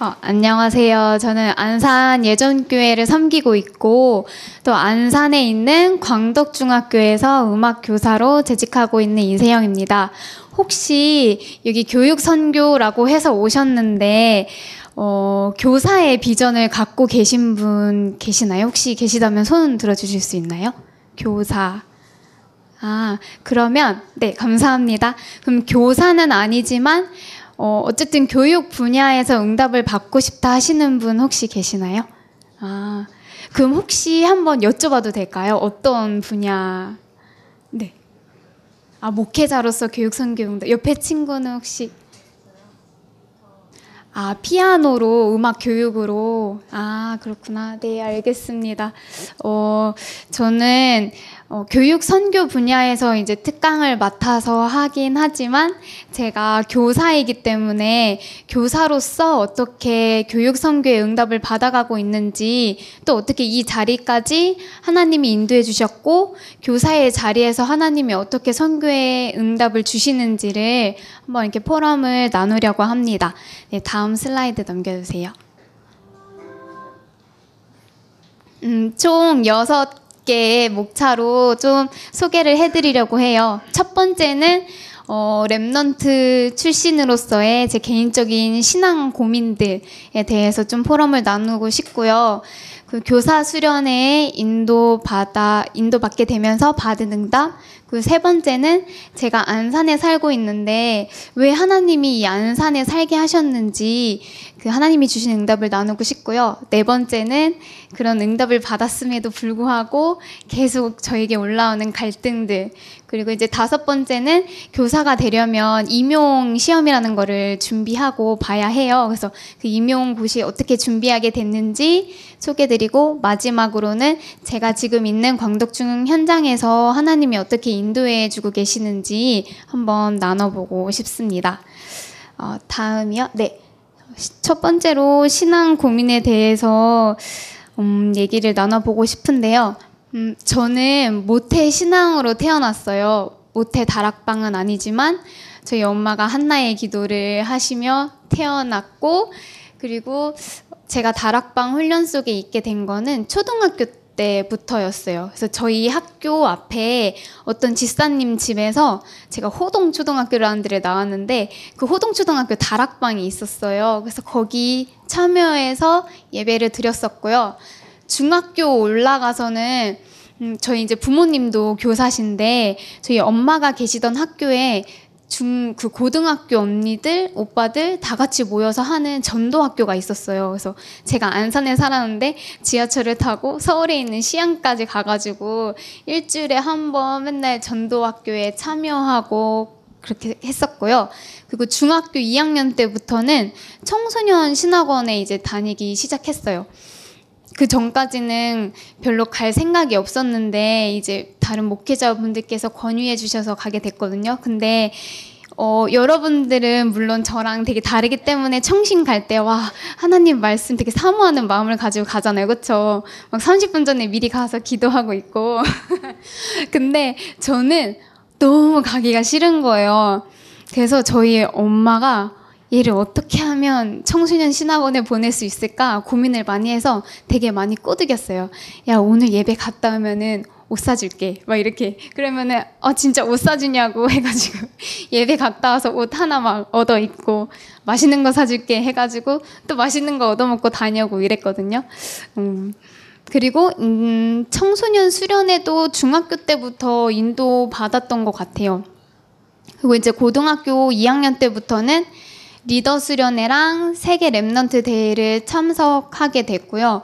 어, 안녕하세요. 저는 안산 예전교회를 섬기고 있고 또 안산에 있는 광덕중학교에서 음악 교사로 재직하고 있는 이세영입니다. 혹시 여기 교육 선교라고 해서 오셨는데 어, 교사의 비전을 갖고 계신 분 계시나요? 혹시 계시다면 손 들어주실 수 있나요? 교사. 아, 그러면, 네, 감사합니다. 그럼 교사는 아니지만, 어, 어쨌든 교육 분야에서 응답을 받고 싶다 하시는 분 혹시 계시나요? 아, 그럼 혹시 한번 여쭤봐도 될까요? 어떤 분야? 네. 아, 목회자로서 교육 선교 응답. 옆에 친구는 혹시? 아, 피아노로 음악 교육으로. 아, 그렇구나. 네, 알겠습니다. 어, 저는 어, 교육 선교 분야에서 이제 특강을 맡아서 하긴 하지만 제가 교사이기 때문에 교사로서 어떻게 교육 선교의 응답을 받아가고 있는지 또 어떻게 이 자리까지 하나님이 인도해 주셨고 교사의 자리에서 하나님이 어떻게 선교의 응답을 주시는지를 한번 이렇게 포럼을 나누려고 합니다. 네, 다음 슬라이드 넘겨주세요. 음, 총 여섯 개의 목차로 좀 소개를 해드리려고 해요. 첫 번째는 어, remnant 출신으로서의 제 개인적인 신앙 고민들에 대해서 좀 포럼을 나누고 싶고요. 그 교사 수련에 인도 받아 인도 받게 되면서 받은 응답. 그 세 번째는 제가 안산에 살고 있는데 왜 하나님이 이 안산에 살게 하셨는지 그 하나님이 주신 응답을 나누고 싶고요. 네 번째는 그런 응답을 받았음에도 불구하고 계속 저에게 올라오는 갈등들. 그리고 이제 다섯 번째는 교사가 되려면 임용 시험이라는 거를 준비하고 봐야 해요. 그래서 그 임용 고시 어떻게 준비하게 됐는지 소개드리고 마지막으로는 제가 지금 있는 광덕중 현장에서 하나님이 어떻게 인도해 주고 계시는지 한번 나눠보고 싶습니다. 어, 다음이요. 네. 첫 번째로 신앙 고민에 대해서 음, 얘기를 나눠보고 싶은데요. 음, 저는 모태 신앙으로 태어났어요. 모태 다락방은 아니지만 저희 엄마가 한나의 기도를 하시며 태어났고 그리고 제가 다락방 훈련 속에 있게 된 거는 초등학교 때부터였어요. 그래서 저희 학교 앞에 어떤 지사님 집에서 제가 호동 초등학교라는 데를 나왔는데 그 호동 초등학교 다락방이 있었어요. 그래서 거기 참여해서 예배를 드렸었고요. 중학교 올라가서는 음, 저희 이제 부모님도 교사신데 저희 엄마가 계시던 학교에 중, 그 고등학교 언니들, 오빠들 다 같이 모여서 하는 전도학교가 있었어요. 그래서 제가 안산에 살았는데 지하철을 타고 서울에 있는 시향까지 가가지고 일주일에 한 번 맨날 전도학교에 참여하고 그렇게 했었고요. 그리고 중학교 2학년 때부터는 청소년 신학원에 이제 다니기 시작했어요. 그 전까지는 별로 갈 생각이 없었는데 이제 다른 목회자분들께서 권유해 주셔서 가게 됐거든요. 근데 어, 여러분들은 물론 저랑 되게 다르기 때문에 청신 갈 때, 와, 하나님 말씀 되게 사모하는 마음을 가지고 가잖아요. 그쵸? 막 30분 전에 미리 가서 기도하고 있고. 근데 저는 너무 가기가 싫은 거예요. 그래서 저희 엄마가 얘를 어떻게 하면 청소년 신학원에 보낼 수 있을까 고민을 많이 해서 되게 많이 꼬드겼어요. 야, 오늘 예배 갔다 오면은 옷 사줄게. 막 이렇게. 그러면은, 아, 진짜 옷 사주냐고 해가지고, 예배 갔다 와서 옷 하나 막 얻어 입고, 맛있는 거 사줄게 해가지고, 또 맛있는 거 얻어 먹고 다녀고 이랬거든요. 음. 그리고, 음, 청소년 수련회도 중학교 때부터 인도 받았던 것 같아요. 그리고 이제 고등학교 2학년 때부터는 리더 수련회랑 세계 Remnant 대회를 참석하게 됐고요.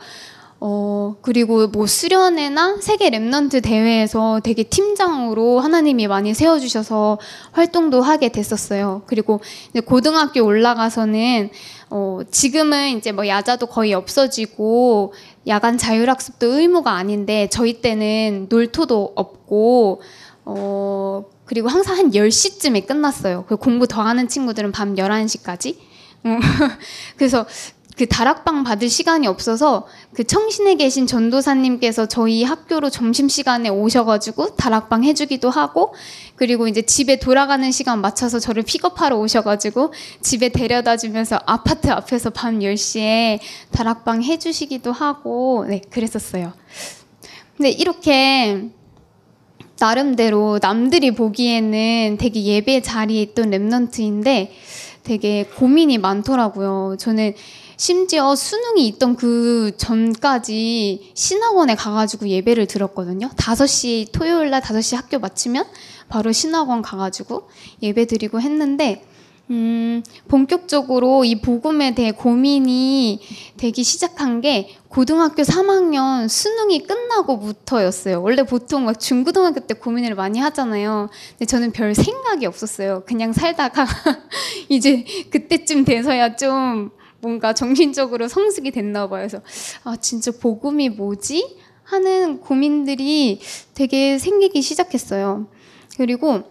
어, 그리고 뭐 수련회나 세계 Remnant 대회에서 되게 팀장으로 하나님이 많이 세워주셔서 활동도 하게 됐었어요. 그리고 고등학교 올라가서는, 어, 지금은 이제 뭐 야자도 거의 없어지고, 야간 자율학습도 의무가 아닌데, 저희 때는 놀토도 없고, 어, 그리고 항상 한 10시쯤에 끝났어요. 그 공부 더 하는 친구들은 밤 11시까지. 어, 그래서 그 다락방 받을 시간이 없어서 그 청신에 계신 전도사님께서 저희 학교로 점심 시간에 오셔가지고 다락방 해주기도 하고 그리고 이제 집에 돌아가는 시간 맞춰서 저를 픽업하러 오셔가지고 집에 데려다 주면서 아파트 앞에서 밤 10시에 다락방 해주시기도 하고 네 그랬었어요. 근데 이렇게 나름대로 남들이 보기에는 되게 예배 자리에 있던 랩넌트인데 되게 고민이 많더라고요. 저는 심지어 수능이 있던 그 전까지 신학원에 가가지고 예배를 들었거든요. 5시, 토요일 날 5시 학교 마치면 바로 신학원 가가지고 예배 드리고 했는데, 음, 본격적으로 이 복음에 대해 고민이 되기 시작한 게 고등학교 3학년 수능이 끝나고부터였어요. 원래 보통 막 중고등학교 때 고민을 많이 하잖아요. 근데 저는 별 생각이 없었어요. 그냥 살다가 이제 그때쯤 돼서야 좀 뭔가 정신적으로 성숙이 됐나 봐요. 그래서 아 진짜 복음이 뭐지? 하는 고민들이 되게 생기기 시작했어요. 그리고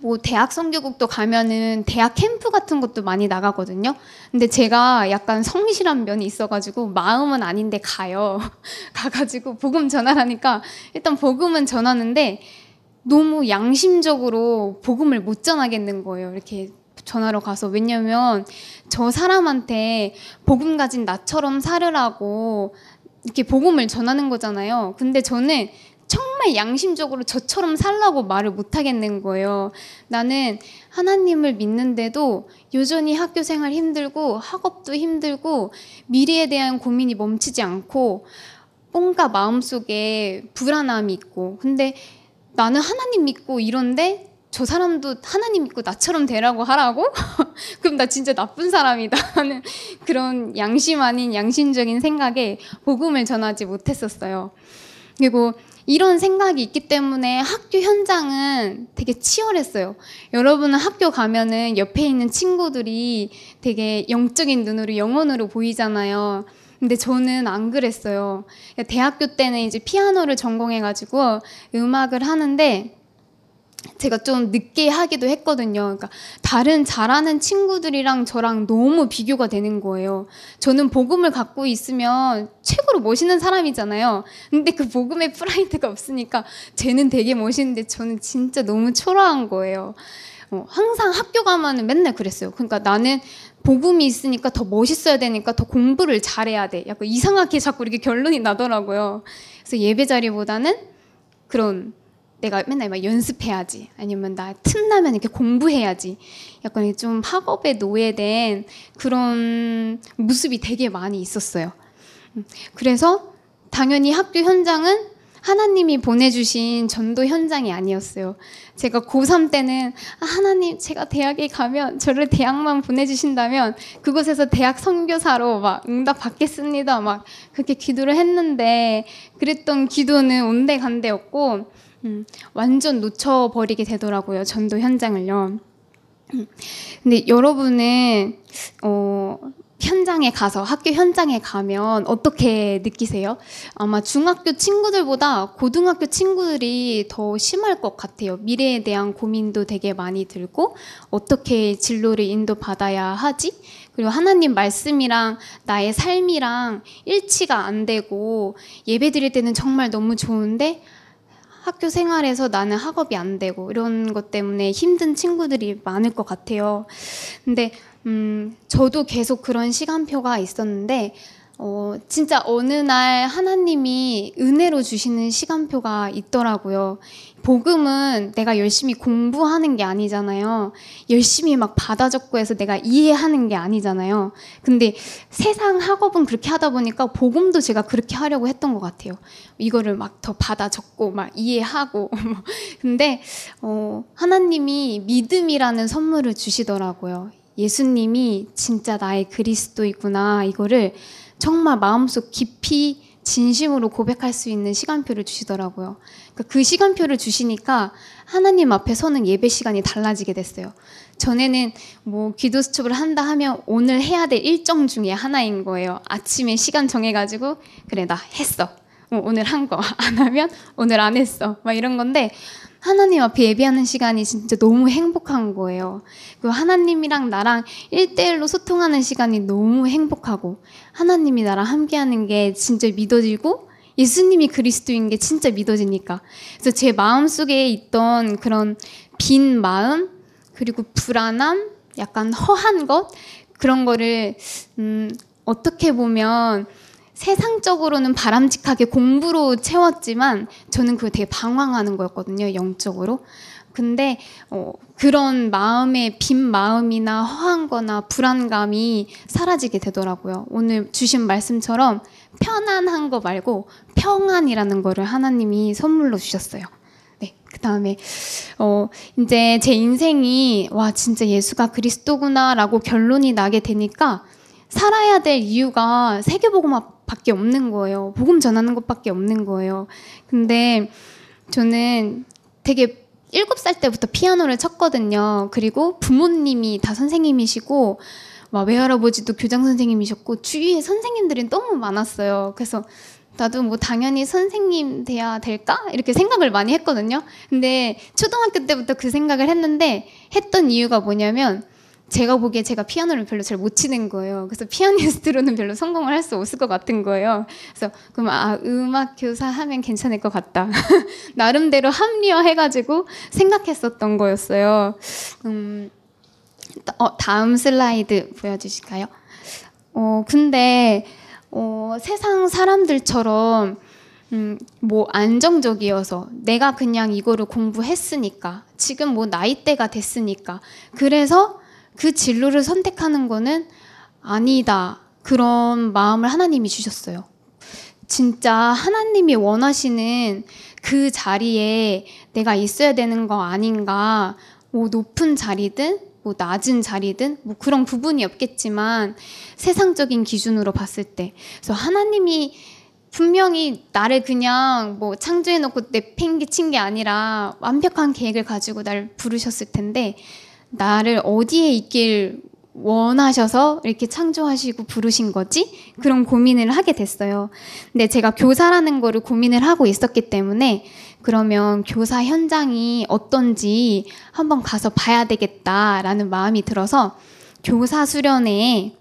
뭐 대학 성교국도 가면은 대학 캠프 같은 것도 많이 나가거든요. 근데 제가 약간 성실한 면이 있어가지고 마음은 아닌데 가요. 가가지고 복음 전하라니까 일단 복음은 전하는데 너무 양심적으로 복음을 못 전하겠는 거예요. 이렇게 전화로 가서 왜냐면 저 사람한테 복음 가진 나처럼 살으라고 이렇게 복음을 전하는 거잖아요. 근데 저는 정말 양심적으로 저처럼 살라고 말을 못 하겠는 거예요. 나는 하나님을 믿는데도 여전히 학교 생활 힘들고 학업도 힘들고 미래에 대한 고민이 멈추지 않고 뭔가 마음속에 불안함이 있고 근데 나는 하나님 믿고 이런데 저 사람도 하나님 믿고 나처럼 되라고 하라고? 그럼 나 진짜 나쁜 사람이다 하는 그런 양심 아닌 양심적인 생각에 복음을 전하지 못했었어요. 그리고 이런 생각이 있기 때문에 학교 현장은 되게 치열했어요. 여러분은 학교 가면은 옆에 있는 친구들이 되게 영적인 눈으로 영혼으로 보이잖아요. 근데 저는 안 그랬어요. 대학교 때는 이제 피아노를 전공해가지고 음악을 하는데 제가 좀 늦게 하기도 했거든요. 그러니까 다른 잘하는 친구들이랑 저랑 너무 비교가 되는 거예요. 저는 복음을 갖고 있으면 최고로 멋있는 사람이잖아요. 근데 그 복음의 프라이드가 없으니까 쟤는 되게 멋있는데 저는 진짜 너무 초라한 거예요. 어, 항상 학교 가면은 맨날 그랬어요. 그러니까 나는 복음이 있으니까 더 멋있어야 되니까 더 공부를 잘해야 돼. 약간 이상하게 자꾸 이렇게 결론이 나더라고요. 그래서 예배 자리보다는 그런 내가 맨날 막 연습해야지 아니면 나 틈나면 이렇게 공부해야지 약간 좀 학업에 노예된 그런 모습이 되게 많이 있었어요. 음, 그래서 당연히 학교 현장은 하나님이 보내주신 전도 현장이 아니었어요. 제가 고3 때는 아, 하나님 제가 대학에 가면 저를 대학만 보내주신다면 그곳에서 대학 선교사로 막 응답 받겠습니다. 막 그렇게 기도를 했는데 그랬던 기도는 온데간데였고 음, 완전 놓쳐버리게 되더라고요. 전도 현장을요. 음, 근데 여러분은 어, 현장에 가서 학교 현장에 가면 어떻게 느끼세요? 아마 중학교 친구들보다 고등학교 친구들이 더 심할 것 같아요. 미래에 대한 고민도 되게 많이 들고 어떻게 진로를 인도받아야 하지? 그리고 하나님 말씀이랑 나의 삶이랑 일치가 안 되고 예배 드릴 때는 정말 너무 좋은데 학교 생활에서 나는 학업이 안 되고 이런 것 때문에 힘든 친구들이 많을 것 같아요. 근데 음, 저도 계속 그런 시간표가 있었는데 어, 진짜 어느 날 하나님이 은혜로 주시는 시간표가 있더라고요. 복음은 내가 열심히 공부하는 게 아니잖아요. 열심히 막 받아 적고 해서 내가 이해하는 게 아니잖아요. 근데 세상 학업은 그렇게 하다 보니까 복음도 제가 그렇게 하려고 했던 것 같아요. 이거를 막 더 받아 적고 막 이해하고. 근데 어, 하나님이 믿음이라는 선물을 주시더라고요. 예수님이 진짜 나의 그리스도이구나. 이거를 정말 마음속 깊이 진심으로 고백할 수 있는 시간표를 주시더라고요. 그러니까 그 시간표를 주시니까 하나님 앞에 서는 예배 시간이 달라지게 됐어요. 전에는 뭐 기도 수첩을 한다 하면 오늘 해야 될 일정 중에 하나인 거예요. 아침에 시간 정해가지고 그래 나 했어. 어, 오늘 한 거 안 하면 오늘 안 했어 막 이런 건데 하나님 앞에 예배하는 시간이 진짜 너무 행복한 거예요. 그 하나님이랑 나랑 일대일로 소통하는 시간이 너무 행복하고 하나님이 나랑 함께하는 게 진짜 믿어지고 예수님이 그리스도인 게 진짜 믿어지니까. 그래서 제 마음속에 있던 그런 빈 마음 그리고 불안함, 약간 허한 것 그런 거를 음, 어떻게 보면 세상적으로는 바람직하게 공부로 채웠지만 저는 그걸 되게 방황하는 거였거든요, 영적으로. 근데 어, 그런 마음의 빈 마음이나 허한 거나 불안감이 사라지게 되더라고요. 오늘 주신 말씀처럼 편안한 거 말고 평안이라는 거를 하나님이 선물로 주셨어요. 네, 그 다음에, 어, 이제 제 인생이, 와, 진짜 예수가 그리스도구나라고 결론이 나게 되니까 살아야 될 이유가 세계복음 밖에 없는 거예요. 복음 전하는 것밖에 없는 거예요. 근데 저는 되게 일곱 살 때부터 피아노를 쳤거든요. 그리고 부모님이 다 선생님이시고, 막 외할아버지도 교장 선생님이셨고, 주위에 선생님들이 너무 많았어요. 그래서 나도 뭐 당연히 선생님 돼야 될까? 이렇게 생각을 많이 했거든요. 근데 초등학교 때부터 그 생각을 했는데, 했던 이유가 뭐냐면, 제가 보기에 제가 피아노를 별로 잘 못 치는 거예요. 그래서 피아니스트로는 별로 성공을 할 수 없을 것 같은 거예요. 그래서 그럼 아 음악 교사 하면 괜찮을 것 같다. 나름대로 합리화해가지고 생각했었던 거였어요. 음, 어, 다음 슬라이드 보여주실까요? 어 근데 어, 세상 사람들처럼 음, 뭐 안정적이어서 내가 그냥 이거를 공부했으니까 지금 뭐 나이대가 됐으니까 그래서 그 진로를 선택하는 거는 아니다. 그런 마음을 하나님이 주셨어요. 진짜 하나님이 원하시는 그 자리에 내가 있어야 되는 거 아닌가. 뭐 높은 자리든 뭐 낮은 자리든 뭐 그런 부분이 없겠지만 세상적인 기준으로 봤을 때 그래서 하나님이 분명히 나를 그냥 뭐 창조해 놓고 내팽개친 게 아니라 완벽한 계획을 가지고 날 부르셨을 텐데 나를 어디에 있길 원하셔서 이렇게 창조하시고 부르신 거지? 그런 고민을 하게 됐어요. 근데 제가 교사라는 거를 고민을 하고 있었기 때문에 그러면 교사 현장이 어떤지 한번 가서 봐야 되겠다라는 마음이 들어서 교사 수련회에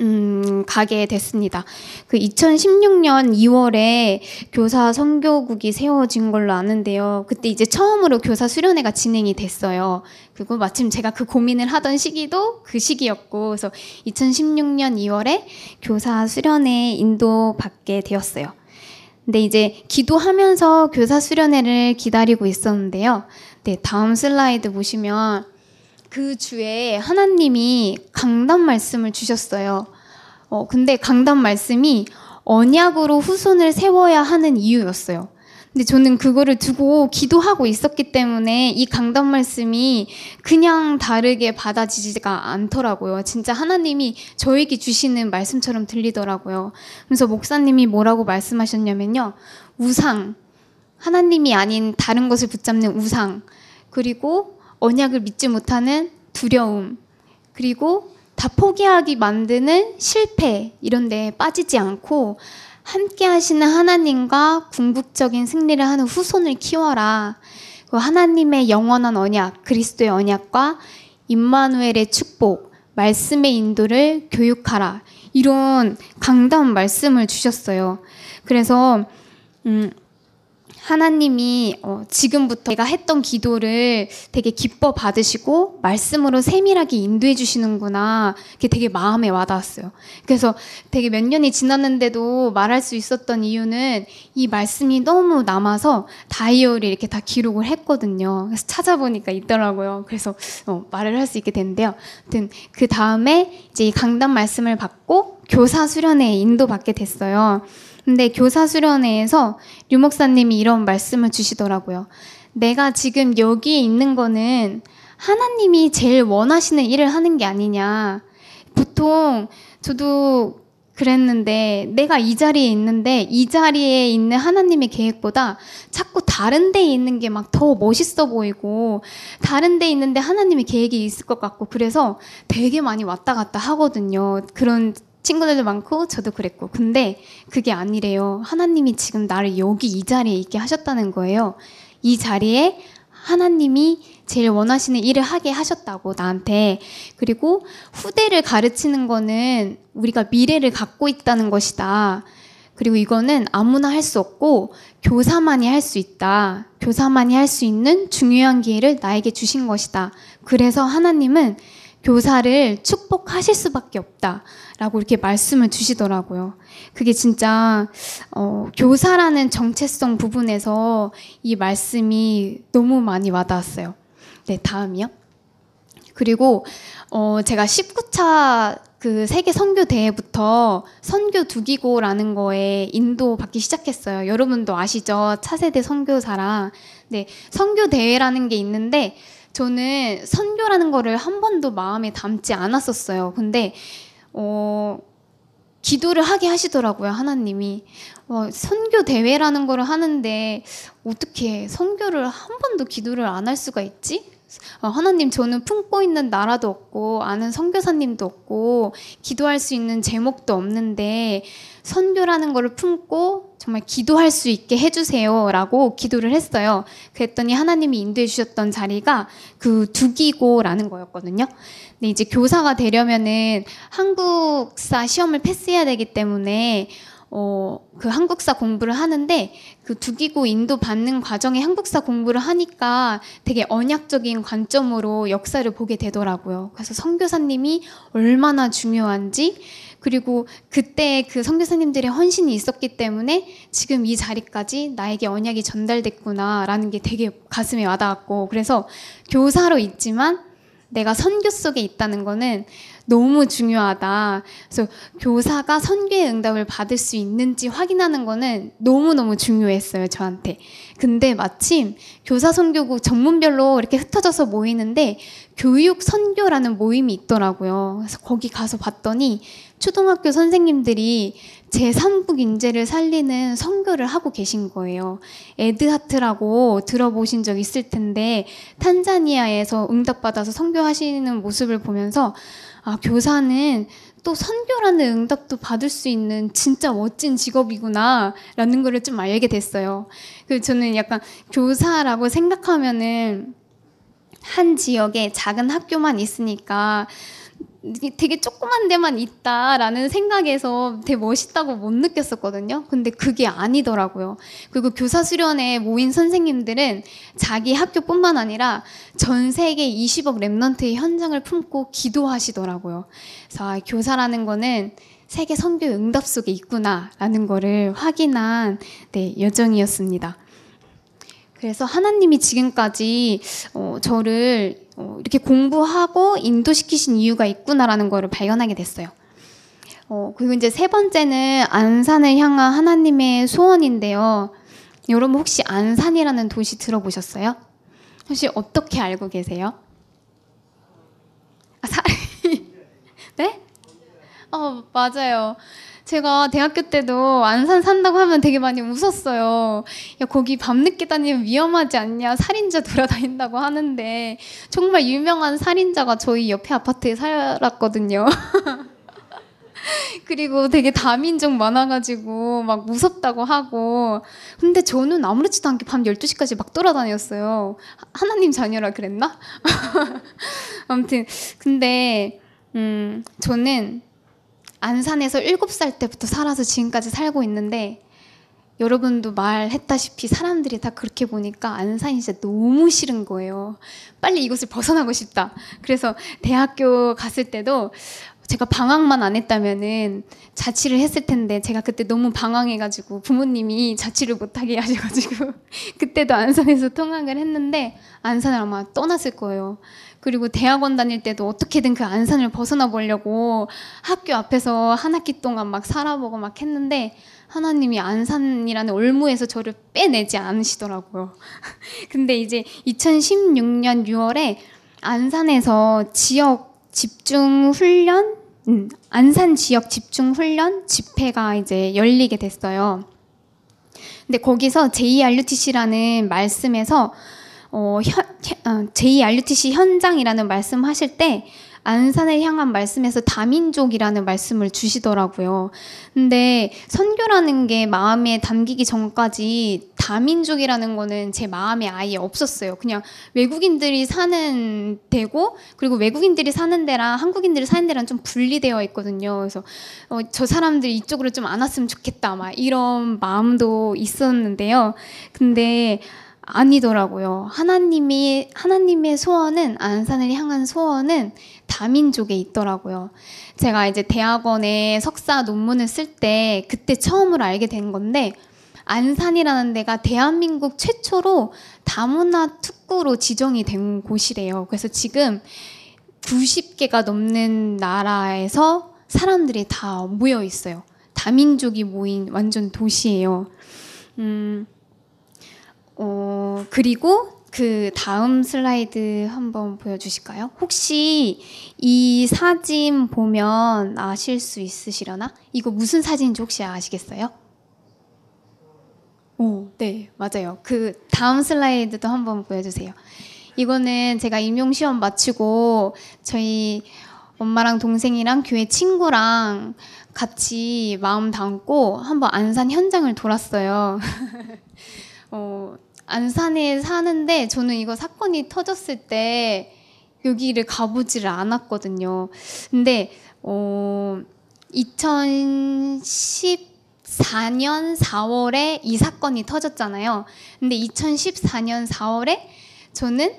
음, 가게 됐습니다. 그 2016년 2월에 교사 선교국이 세워진 걸로 아는데요. 그때 이제 처음으로 교사 수련회가 진행이 됐어요. 그리고 마침 제가 그 고민을 하던 시기도 그 시기였고, 그래서 2016년 2월에 교사 수련회 인도 받게 되었어요. 근데 이제 기도하면서 교사 수련회를 기다리고 있었는데요. 네, 다음 슬라이드 보시면 그 주에 하나님이 강단 말씀을 주셨어요. 어, 근데 강단 말씀이 언약으로 후손을 세워야 하는 이유였어요. 근데 저는 그거를 두고 기도하고 있었기 때문에 이 강단 말씀이 그냥 다르게 받아지지가 않더라고요. 진짜 하나님이 저에게 주시는 말씀처럼 들리더라고요. 그래서 목사님이 뭐라고 말씀하셨냐면요. 우상. 하나님이 아닌 다른 것을 붙잡는 우상. 그리고 언약을 믿지 못하는 두려움, 그리고 다 포기하기 만드는 실패, 이런 데 빠지지 않고 함께 하시는 하나님과 궁극적인 승리를 하는 후손을 키워라. 그 하나님의 영원한 언약, 그리스도의 언약과 임마누엘의 축복, 말씀의 인도를 교육하라. 이런 강단 말씀을 주셨어요. 그래서 음, 하나님이 어, 지금부터 내가 했던 기도를 되게 기뻐 받으시고 말씀으로 세밀하게 인도해 주시는구나. 그게 되게 마음에 와닿았어요. 그래서 되게 몇 년이 지났는데도 말할 수 있었던 이유는 이 말씀이 너무 남아서 다이어리 이렇게 다 기록을 했거든요. 그래서 찾아보니까 있더라고요. 그래서 어, 말을 할 수 있게 됐는데요. 아무튼 그 다음에 이제 이 강단 말씀을 받고 교사 수련회에 인도받게 됐어요. 근데 교사 수련회에서 류 목사님이 이런 말씀을 주시더라고요. 내가 지금 여기에 있는 거는 하나님이 제일 원하시는 일을 하는 게 아니냐. 보통 저도 그랬는데 내가 이 자리에 있는데 이 자리에 있는 하나님의 계획보다 자꾸 다른 데에 있는 게 막 더 멋있어 보이고 다른 데에 있는데 하나님의 계획이 있을 것 같고 그래서 되게 많이 왔다 갔다 하거든요. 그런 친구들도 많고 저도 그랬고 근데 그게 아니래요. 하나님이 지금 나를 여기 이 자리에 있게 하셨다는 거예요. 이 자리에 하나님이 제일 원하시는 일을 하게 하셨다고 나한테 그리고 후대를 가르치는 거는 우리가 미래를 갖고 있다는 것이다. 그리고 이거는 아무나 할 수 없고 교사만이 할 수 있다. 교사만이 할 수 있는 중요한 기회를 나에게 주신 것이다. 그래서 하나님은 교사를 축복하실 수밖에 없다. 라고 이렇게 말씀을 주시더라고요. 그게 진짜, 어, 교사라는 정체성 부분에서 이 말씀이 너무 많이 와닿았어요. 네, 다음이요. 그리고, 어, 제가 19차 그 세계 선교 대회부터 선교 두기고라는 거에 인도 받기 시작했어요. 여러분도 아시죠? 차세대 선교사랑. 네, 선교 대회라는 게 있는데 저는 선교라는 거를 한 번도 마음에 담지 않았었어요. 근데 어 기도를 하게 하시더라고요, 하나님이. 어, 선교 대회라는 거를 하는데 어떻게 선교를 한 번도 기도를 안 할 수가 있지? 어, 하나님 저는 품고 있는 나라도 없고 아는 선교사님도 없고 기도할 수 있는 제목도 없는데 선교라는 거를 품고 정말 기도할 수 있게 해주세요라고 기도를 했어요. 그랬더니 하나님이 인도해 주셨던 자리가 그 두기고라는 거였거든요. 근데 이제 교사가 되려면은 한국사 시험을 패스해야 되기 때문에 어, 그 한국사 공부를 하는데 그 두기고 인도 받는 과정에 한국사 공부를 하니까 되게 언약적인 관점으로 역사를 보게 되더라고요. 그래서 선교사님이 얼마나 중요한지 그리고 그때 그 선교사님들의 헌신이 있었기 때문에 지금 이 자리까지 나에게 언약이 전달됐구나라는 게 되게 가슴에 와닿았고 그래서 교사로 있지만 내가 선교 속에 있다는 거는 너무 중요하다. 그래서 교사가 선교의 응답을 받을 수 있는지 확인하는 거는 너무너무 중요했어요, 저한테. 근데 마침 교사 선교국 전문별로 이렇게 흩어져서 모이는데 교육 선교라는 모임이 있더라고요. 그래서 거기 가서 봤더니 초등학교 선생님들이 제3국 인재를 살리는 선교를 하고 계신 거예요. 에드하트라고 들어보신 적 있을 텐데 탄자니아에서 응답받아서 선교하시는 모습을 보면서 아, 교사는 또 선교라는 응답도 받을 수 있는 진짜 멋진 직업이구나 라는 거를 좀 알게 됐어요. 그 저는 약간 교사라고 생각하면은 한 지역에 작은 학교만 있으니까 되게 조그만 데만 있다라는 생각에서 되게 멋있다고 못 느꼈었거든요. 근데 그게 아니더라고요. 그리고 교사 수련회 모인 선생님들은 자기 학교뿐만 아니라 전 세계 20억 랩런트의 현장을 품고 기도하시더라고요. 그래서 아, 교사라는 거는 세계 선교 응답 속에 있구나라는 거를 확인한 네, 여정이었습니다. 그래서 하나님이 지금까지 어, 저를 어, 이렇게 공부하고 인도시키신 이유가 있구나라는 거를 발견하게 됐어요. 어, 그리고 이제 세 번째는 안산을 향한 하나님의 소원인데요. 여러분 혹시 안산이라는 도시 들어보셨어요? 혹시 어떻게 알고 계세요? 아, 사... 네? 어, 맞아요. 제가 대학교 때도 안산 산다고 하면 되게 많이 웃었어요. 야, 거기 밤늦게 다니면 위험하지 않냐? 살인자 돌아다닌다고 하는데, 정말 유명한 살인자가 저희 옆에 아파트에 살았거든요. 그리고 되게 다민족 많아가지고 막 무섭다고 하고. 근데 저는 아무렇지도 않게 밤 12시까지 막 돌아다녔어요. 하나님 자녀라 그랬나? 아무튼, 근데, 음, 저는 안산에서 7살 때부터 살아서 지금까지 살고 있는데 여러분도 말했다시피 사람들이 다 그렇게 보니까 안산이 진짜 너무 싫은 거예요. 빨리 이곳을 벗어나고 싶다. 그래서 대학교 갔을 때도 제가 방황만 안 했다면은 자취를 했을 텐데 제가 그때 너무 방황해가지고 부모님이 자취를 못하게 하셔가지고 그때도 안산에서 통학을 했는데 안산을 아마 떠났을 거예요. 그리고 대학원 다닐 때도 어떻게든 그 안산을 벗어나 보려고 학교 앞에서 한 학기 동안 막 살아보고 막 했는데 하나님이 안산이라는 올무에서 저를 빼내지 않으시더라고요. 근데 이제 2016년 6월에 안산에서 지역 집중 훈련, 음, 안산 지역 집중 훈련 집회가 이제 열리게 됐어요. 근데 거기서 JRUTC라는 말씀에서 어, 현, 어, JRUTC 현장이라는 말씀하실 때 안산을 향한 말씀에서 다민족이라는 말씀을 주시더라고요. 근데 선교라는 게 마음에 담기기 전까지 다민족이라는 거는 제 마음에 아예 없었어요. 그냥 외국인들이 사는 데고 그리고 외국인들이 사는 데랑 한국인들이 사는 데랑 좀 분리되어 있거든요. 그래서 어, 저 사람들이 이쪽으로 좀 안 왔으면 좋겠다. 막 이런 마음도 있었는데요. 근데 아니더라고요. 하나님이 하나님의 소원은 안산을 향한 소원은 다민족에 있더라고요. 제가 이제 대학원에 석사 논문을 쓸 때 그때 처음으로 알게 된 건데 안산이라는 데가 대한민국 최초로 다문화 특구로 지정이 된 곳이래요. 그래서 지금 90개가 넘는 나라에서 사람들이 다 모여 있어요. 다민족이 모인 완전 도시예요. 음, 어, 그리고 그 다음 슬라이드 한번 보여주실까요? 혹시 이 사진 보면 아실 수 있으시려나? 이거 무슨 사진인지 혹시 아시겠어요? 오, 네, 맞아요. 그 다음 슬라이드도 한번 보여주세요. 이거는 제가 임용시험 마치고 저희 엄마랑 동생이랑 교회 친구랑 같이 마음 담고 한번 안산 현장을 돌았어요. 어, 안산에 사는데 저는 이거 사건이 터졌을 때 여기를 가보지를 않았거든요. 근데 어, 2014년 4월에 이 사건이 터졌잖아요. 근데 2014년 4월에 저는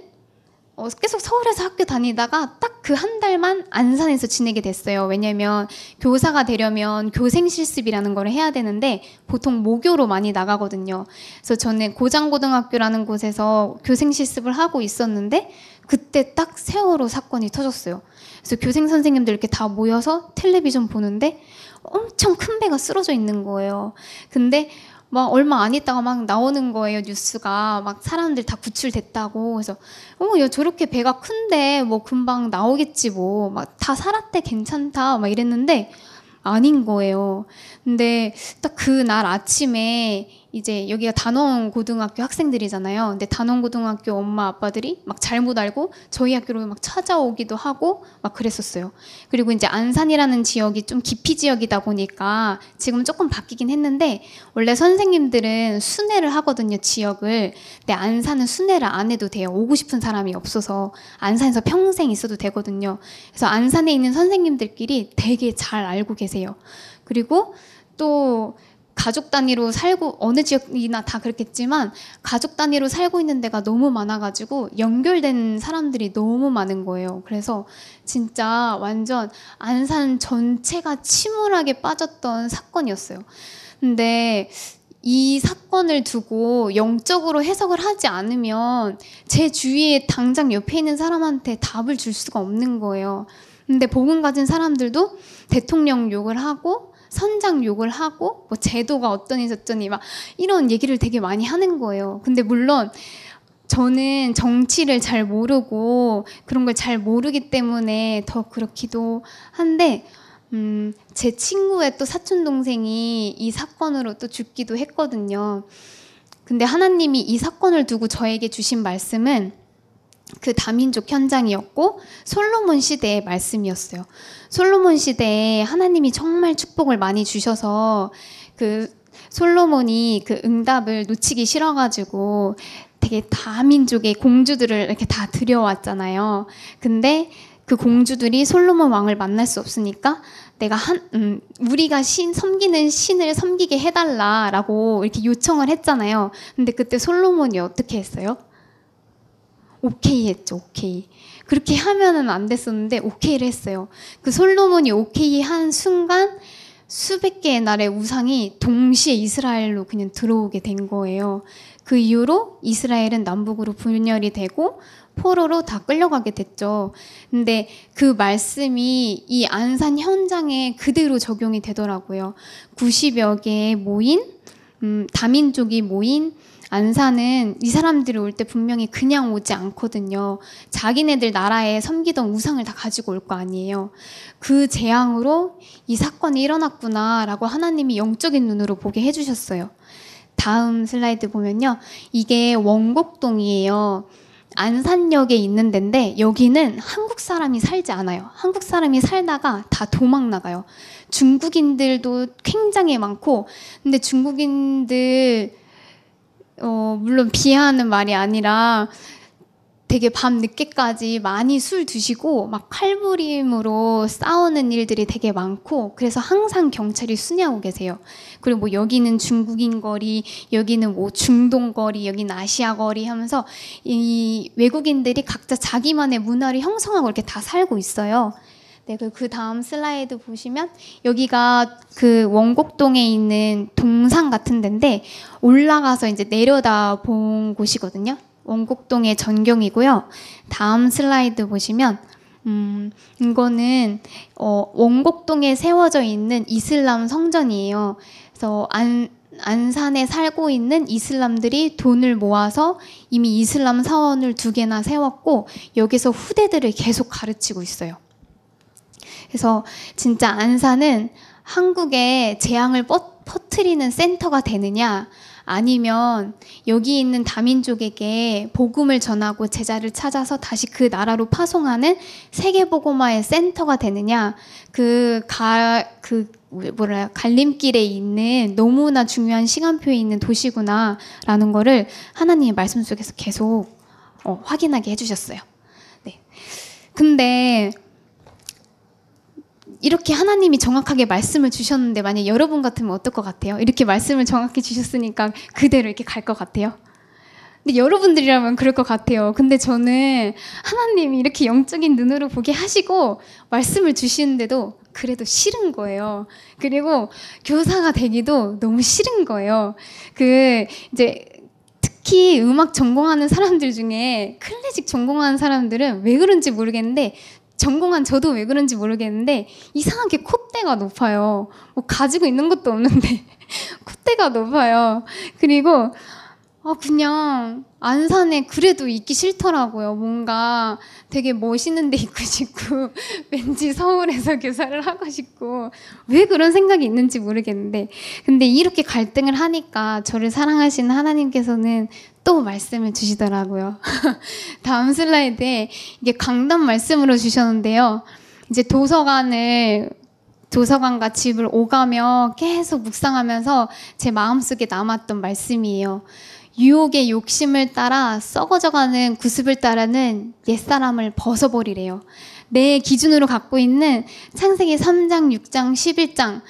어, 계속 서울에서 학교 다니다가 딱 그 한 달만 안산에서 지내게 됐어요. 왜냐면 교사가 되려면 교생 실습이라는 걸 해야 되는데 보통 모교로 많이 나가거든요. 그래서 저는 고장고등학교라는 곳에서 교생 실습을 하고 있었는데 그때 딱 세월호 사건이 터졌어요. 그래서 교생 선생님들 이렇게 다 모여서 텔레비전 보는데 엄청 큰 배가 쓰러져 있는 거예요. 근데 막 얼마 안 있다가 막 나오는 거예요 뉴스가. 막 사람들 다 구출됐다고. 그래서 어머 야 저렇게 배가 큰데 뭐 금방 나오겠지 뭐. 막 다 살았대 괜찮다. 막 이랬는데 아닌 거예요. 근데 딱 그 날 아침에 이제 여기가 단원 고등학교 학생들이잖아요. 근데 단원 고등학교 엄마 아빠들이 막 잘못 알고 저희 학교로 막 찾아오기도 하고 막 그랬었어요. 그리고 이제 안산이라는 지역이 좀 기피 지역이다 보니까 지금 조금 바뀌긴 했는데 원래 선생님들은 순회를 하거든요, 지역을. 근데 안산은 순회를 안 해도 돼요. 오고 싶은 사람이 없어서 안산에서 평생 있어도 되거든요. 그래서 안산에 있는 선생님들끼리 되게 잘 알고 계세요. 그리고 또 가족 단위로 살고 어느 지역이나 다 그렇겠지만 가족 단위로 살고 있는 데가 너무 많아가지고 연결된 사람들이 너무 많은 거예요. 그래서 진짜 완전 안산 전체가 침울하게 빠졌던 사건이었어요. 근데 이 사건을 두고 영적으로 해석을 하지 않으면 제 주위에 당장 옆에 있는 사람한테 답을 줄 수가 없는 거예요. 근데 복음 가진 사람들도 대통령 욕을 하고 선장 욕을 하고 뭐 제도가 어떠니 저쩌니 막 이런 얘기를 되게 많이 하는 거예요. 근데 물론 저는 정치를 잘 모르고 그런 걸 잘 모르기 때문에 더 그렇기도 한데 음, 제 친구의 또 사촌 동생이 이 사건으로 또 죽기도 했거든요. 근데 하나님이 이 사건을 두고 저에게 주신 말씀은 그 다민족 현장이었고 솔로몬 시대의 말씀이었어요. 솔로몬 시대에 하나님이 정말 축복을 많이 주셔서 그 솔로몬이 그 응답을 놓치기 싫어가지고 되게 다민족의 공주들을 이렇게 다 들여왔잖아요. 근데 그 공주들이 솔로몬 왕을 만날 수 없으니까 내가 한 음, 우리가 신 섬기는 신을 섬기게 해달라라고 이렇게 요청을 했잖아요. 근데 그때 솔로몬이 어떻게 했어요? 오케이 했죠, 오케이. 그렇게 하면은 안 됐었는데 오케이를 했어요. 그 솔로몬이 오케이 한 순간 수백 개의 나라의 우상이 동시에 이스라엘로 그냥 들어오게 된 거예요. 그 이후로 이스라엘은 남북으로 분열이 되고 포로로 다 끌려가게 됐죠. 근데 그 말씀이 이 안산 현장에 그대로 적용이 되더라고요. 90여 개의 모인, 음, 다민족이 모인 안산은 이 사람들이 올 때 분명히 그냥 오지 않거든요. 자기네들 나라에 섬기던 우상을 다 가지고 올 거 아니에요. 그 재앙으로 이 사건이 일어났구나라고 하나님이 영적인 눈으로 보게 해주셨어요. 다음 슬라이드 보면요. 이게 원곡동이에요. 안산역에 있는 데인데 여기는 한국 사람이 살지 않아요. 한국 사람이 살다가 다 도망 나가요. 중국인들도 굉장히 많고 근데 중국인들 어 물론 비하하는 말이 아니라 되게 밤 늦게까지 많이 술 드시고 막 칼부림으로 싸우는 일들이 되게 많고 그래서 항상 경찰이 순회하고 계세요. 그리고 뭐 여기는 중국인 거리, 여기는 뭐 중동 거리, 여기는 아시아 거리 하면서 이 외국인들이 각자 자기만의 문화를 형성하고 이렇게 다 살고 있어요. 네, 그 다음 슬라이드 보시면 여기가 그 원곡동에 있는 동상 같은 데인데 올라가서 이제 내려다 본 곳이거든요. 원곡동의 전경이고요. 다음 슬라이드 보시면 음, 이거는 어, 원곡동에 세워져 있는 이슬람 성전이에요. 그래서 안 안산에 살고 있는 이슬람들이 돈을 모아서 이미 이슬람 사원을 두 개나 세웠고 여기서 후대들을 계속 가르치고 있어요. 그래서 진짜 안산은 한국의 재앙을 퍼트리는 센터가 되느냐 아니면 여기 있는 다민족에게 복음을 전하고 제자를 찾아서 다시 그 나라로 파송하는 세계복음화의 센터가 되느냐 그가그 뭐라 갈림길에 있는 너무나 중요한 시간표에 있는 도시구나라는 거를 하나님의 말씀 속에서 계속 어, 확인하게 해주셨어요. 네. 근데 이렇게 하나님이 정확하게 말씀을 주셨는데 만약 여러분 같으면 어떨 것 같아요? 이렇게 말씀을 정확히 주셨으니까 그대로 이렇게 갈 것 같아요? 근데 여러분들이라면 그럴 것 같아요. 근데 저는 하나님이 이렇게 영적인 눈으로 보게 하시고 말씀을 주시는데도 그래도 싫은 거예요. 그리고 교사가 되기도 너무 싫은 거예요. 그 이제 특히 음악 전공하는 사람들 중에 클래식 전공하는 사람들은 왜 그런지 모르겠는데 전공한 저도 왜 그런지 모르겠는데 이상하게 콧대가 높아요. 뭐 가지고 있는 것도 없는데 콧대가 높아요. 그리고 아 그냥 안산에 그래도 있기 싫더라고요. 뭔가 되게 멋있는 데 있고 싶고 왠지 서울에서 교사를 하고 싶고 왜 그런 생각이 있는지 모르겠는데 근데 이렇게 갈등을 하니까 저를 사랑하시는 하나님께서는 또 말씀을 주시더라고요. 다음 슬라이드에 이게 강단 말씀으로 주셨는데요. 이제 도서관을 도서관과 집을 오가며 계속 묵상하면서 제 마음속에 남았던 말씀이에요. 유혹의 욕심을 따라 썩어져가는 구습을 따르는 옛사람을 벗어버리래요. 내 기준으로 갖고 있는 창세기 3장, 6장, 11장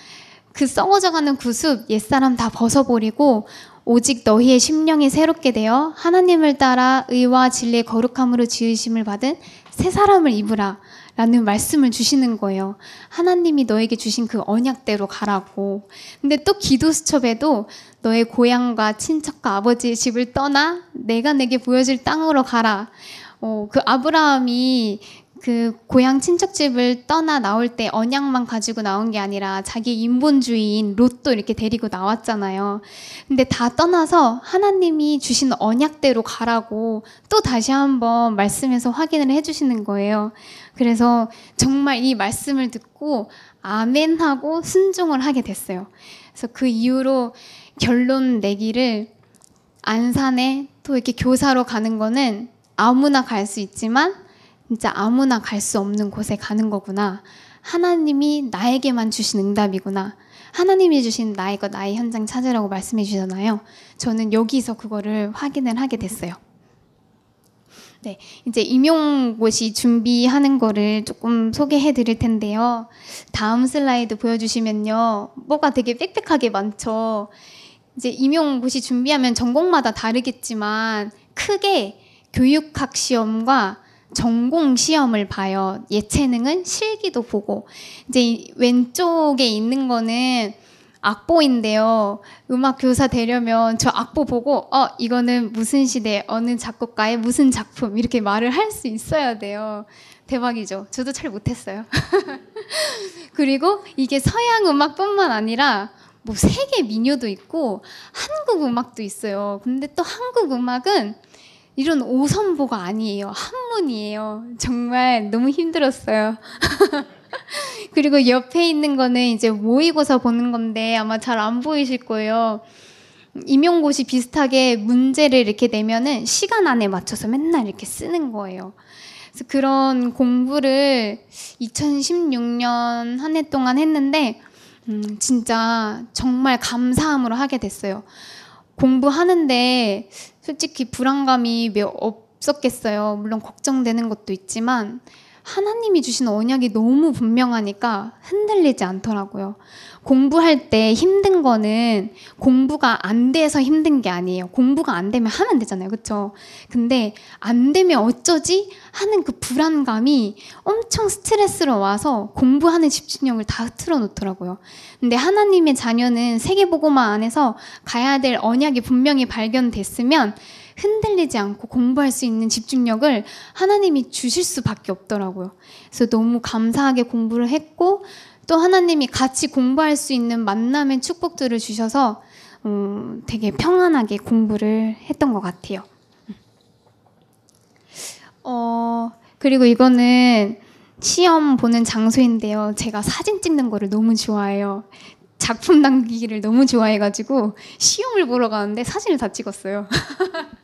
그 썩어져가는 구습 옛사람 다 벗어버리고 오직 너희의 심령이 새롭게 되어 하나님을 따라 의와 진리의 거룩함으로 지으심을 받은 새 사람을 입으라. 라는 말씀을 주시는 거예요. 하나님이 너에게 주신 그 언약대로 가라고. 근데 또 기도 수첩에도 너의 고향과 친척과 아버지의 집을 떠나 내가 내게 보여줄 땅으로 가라. 어, 그 아브라함이 그 고향 친척집을 떠나 나올 때 언약만 가지고 나온 게 아니라 자기 인본주의인 롯도 이렇게 데리고 나왔잖아요. 근데 다 떠나서 하나님이 주신 언약대로 가라고 또 다시 한번 말씀에서 확인을 해주시는 거예요. 그래서 정말 이 말씀을 듣고 아멘 하고 순종을 하게 됐어요. 그래서 그 이후로 결론 내기를 안산에 또 이렇게 교사로 가는 거는 아무나 갈 수 있지만 진짜 아무나 갈 수 없는 곳에 가는 거구나. 하나님이 나에게만 주신 응답이구나. 하나님이 주신 나의 것, 나의 현장 찾으라고 말씀해 주잖아요. 저는 여기서 그거를 확인을 하게 됐어요. 네, 이제 임용고시 준비하는 거를 조금 소개해 드릴 텐데요. 다음 슬라이드 보여주시면요. 뭐가 되게 빽빽하게 많죠. 이제 임용고시 준비하면 전공마다 다르겠지만 크게 교육학 시험과 전공 시험을 봐요. 예체능은 실기도 보고 이제 왼쪽에 있는 거는 악보인데요. 음악 교사 되려면 저 악보 보고 어 이거는 무슨 시대 어느 작곡가의 무슨 작품 이렇게 말을 할 수 있어야 돼요. 대박이죠. 저도 잘 못했어요. 그리고 이게 서양 음악뿐만 아니라 뭐 세계 민요도 있고 한국 음악도 있어요. 근데 또 한국 음악은 이런 오선보가 아니에요. 한문이에요. 정말 너무 힘들었어요. 그리고 옆에 있는 거는 이제 모의고사 보는 건데 아마 잘 안 보이실 거예요. 임용고시 비슷하게 문제를 이렇게 내면은 시간 안에 맞춰서 맨날 이렇게 쓰는 거예요. 그래서 그런 공부를 2016년 한 해 동안 했는데 음, 진짜 정말 감사함으로 하게 됐어요. 공부하는데 솔직히 불안감이 없었겠어요. 물론 걱정되는 것도 있지만 하나님이 주신 언약이 너무 분명하니까 흔들리지 않더라고요. 공부할 때 힘든 거는 공부가 안 돼서 힘든 게 아니에요. 공부가 안 되면 하면 되잖아요. 그쵸? 근데 안 되면 어쩌지? 하는 그 불안감이 엄청 스트레스로 와서 공부하는 집중력을 다 흐트러 놓더라고요. 근데 하나님의 자녀는 세계보고만 안에서 가야 될 언약이 분명히 발견됐으면 흔들리지 않고 공부할 수 있는 집중력을 하나님이 주실 수밖에 없더라고요. 그래서 너무 감사하게 공부를 했고 또 하나님이 같이 공부할 수 있는 만남의 축복들을 주셔서 음, 되게 평안하게 공부를 했던 것 같아요. 어, 그리고 이거는 시험 보는 장소인데요. 제가 사진 찍는 거를 너무 좋아해요. 작품 남기기를 너무 좋아해가지고 시험을 보러 가는데 사진을 다 찍었어요.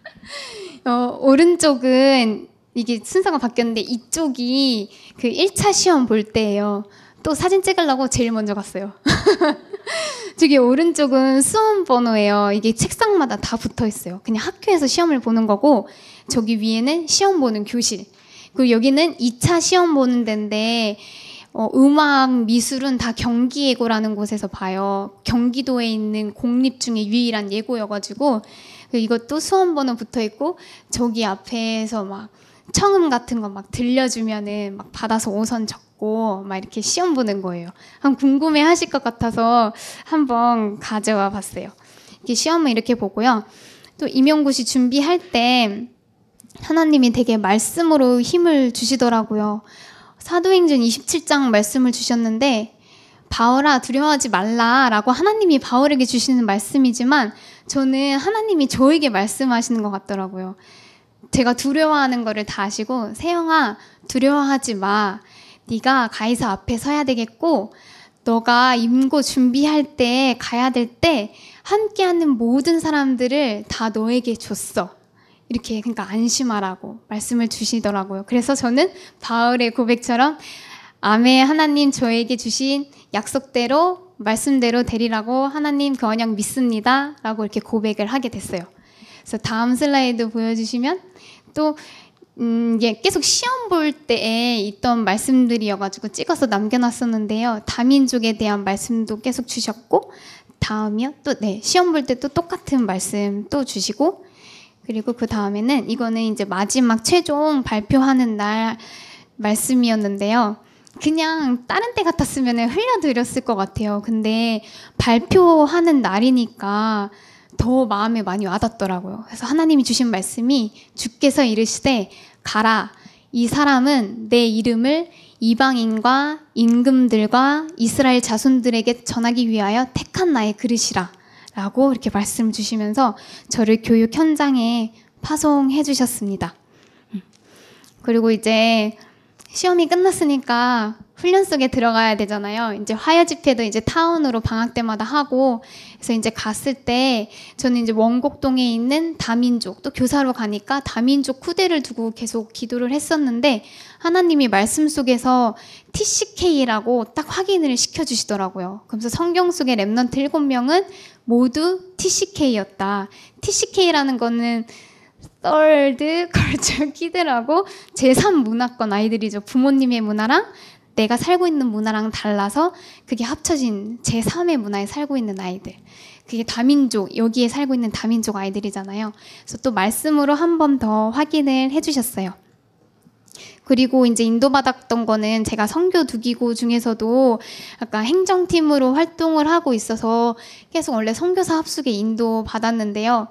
어, 오른쪽은 이게 순서가 바뀌었는데 이쪽이 그 1차 시험 볼 때예요. 또 사진 찍으려고 제일 먼저 갔어요. 저기 오른쪽은 수험 번호예요. 이게 책상마다 다 붙어 있어요. 그냥 학교에서 시험을 보는 거고 저기 위에는 시험 보는 교실. 그리고 여기는 2차 시험 보는 데인데 어, 음악, 미술은 다 경기 예고라는 곳에서 봐요. 경기도에 있는 공립 중에 유일한 예고여가지고 이것도 수험 번호 붙어 있고 저기 앞에서 막 청음 같은 거 막 들려주면은 막 받아서 오선 적고 막 이렇게 시험 보는 거예요. 한 궁금해 하실 것 같아서 한번 가져와 봤어요. 이렇게 시험을 이렇게 보고요. 또 임용고시 준비할 때 하나님이 되게 말씀으로 힘을 주시더라고요. 사도행전 27장 말씀을 주셨는데 바울아 두려워하지 말라라고 하나님이 바울에게 주시는 말씀이지만 저는 하나님이 저에게 말씀하시는 것 같더라고요. 제가 두려워하는 거를 다 아시고 세영아 두려워하지 마. 네가 가이사 앞에 서야 되겠고 너가 임고 준비할 때 가야 될 때 함께하는 모든 사람들을 다 너에게 줬어. 이렇게 그러니까 안심하라고 말씀을 주시더라고요. 그래서 저는 바울의 고백처럼 아멘 하나님 저에게 주신 약속대로 말씀대로 되리라고 하나님 그 언약 믿습니다. 라고 이렇게 고백을 하게 됐어요. 그래서 다음 슬라이드 보여주시면 또 음, 이게 계속 시험 볼 때에 있던 말씀들이어가지고 찍어서 남겨놨었는데요. 다민족에 대한 말씀도 계속 주셨고, 다음이요. 또, 네, 시험 볼 때 또 똑같은 말씀 또 주시고, 그리고 그 다음에는 이거는 이제 마지막 최종 발표하는 날 말씀이었는데요. 그냥 다른 때 같았으면 흘려드렸을 것 같아요. 근데 발표하는 날이니까 더 마음에 많이 와닿더라고요. 그래서 하나님이 주신 말씀이 주께서 이르시되 가라. 이 사람은 내 이름을 이방인과 임금들과 이스라엘 자손들에게 전하기 위하여 택한 나의 그릇이라. 라고 이렇게 말씀 주시면서 저를 교육 현장에 파송해 주셨습니다. 음. 그리고 이제 시험이 끝났으니까 훈련 속에 들어가야 되잖아요. 이제 화요 집회도 이제 타운으로 방학 때마다 하고 그래서 이제 갔을 때 저는 이제 원곡동에 있는 다민족 또 교사로 가니까 다민족 후대를 두고 계속 기도를 했었는데 하나님이 말씀 속에서 TCK라고 딱 확인을 시켜 주시더라고요. 그래서 성경 속의 Remnant 7명은 모두 TCK였다. TCK라는 거는 third culture kid라고 제3문화권 아이들이죠. 부모님의 문화랑 내가 살고 있는 문화랑 달라서 그게 합쳐진 제3의 문화에 살고 있는 아이들. 그게 다민족, 여기에 살고 있는 다민족 아이들이잖아요. 그래서 또 말씀으로 한 번 더 확인을 해주셨어요. 그리고 이제 인도받았던 거는 제가 선교 두기고 중에서도 약간 행정팀으로 활동을 하고 있어서 계속 원래 선교사 합숙에 인도 받았는데요.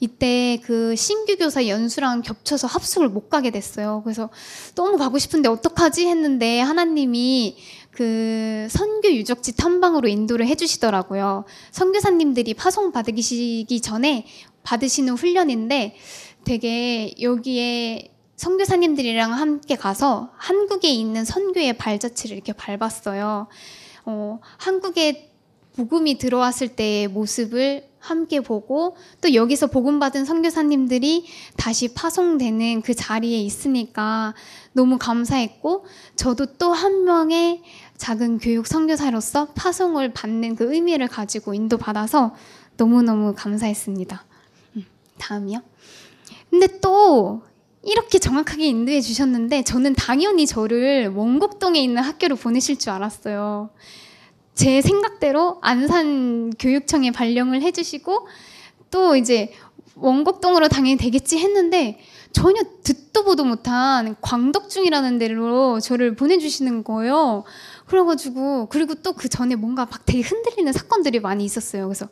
이때 그 신규 교사 연수랑 겹쳐서 합숙을 못 가게 됐어요. 그래서 너무 가고 싶은데 어떡하지 했는데 하나님이 그 선교 유적지 탐방으로 인도를 해주시더라고요. 선교사님들이 파송 받으시기 전에 받으시는 훈련인데 되게 여기에 선교사님들이랑 함께 가서 한국에 있는 선교의 발자취를 이렇게 밟았어요. 어, 한국에 복음이 들어왔을 때의 모습을 함께 보고 또 여기서 복음 받은 선교사님들이 다시 파송되는 그 자리에 있으니까 너무 감사했고 저도 또 한 명의 작은 교육 선교사로서 파송을 받는 그 의미를 가지고 인도 받아서 너무너무 감사했습니다. 음, 다음이요. 근데 또 이렇게 정확하게 인도해 주셨는데 저는 당연히 저를 원곡동에 있는 학교로 보내실 줄 알았어요. 제 생각대로 안산 교육청에 발령을 해주시고 또 이제 원곡동으로 당연히 되겠지 했는데 전혀 듣도 보도 못한 광덕중이라는 데로 저를 보내주시는 거예요. 그래가지고 그리고 또 그 전에 뭔가 막 되게 흔들리는 사건들이 많이 있었어요. 그래서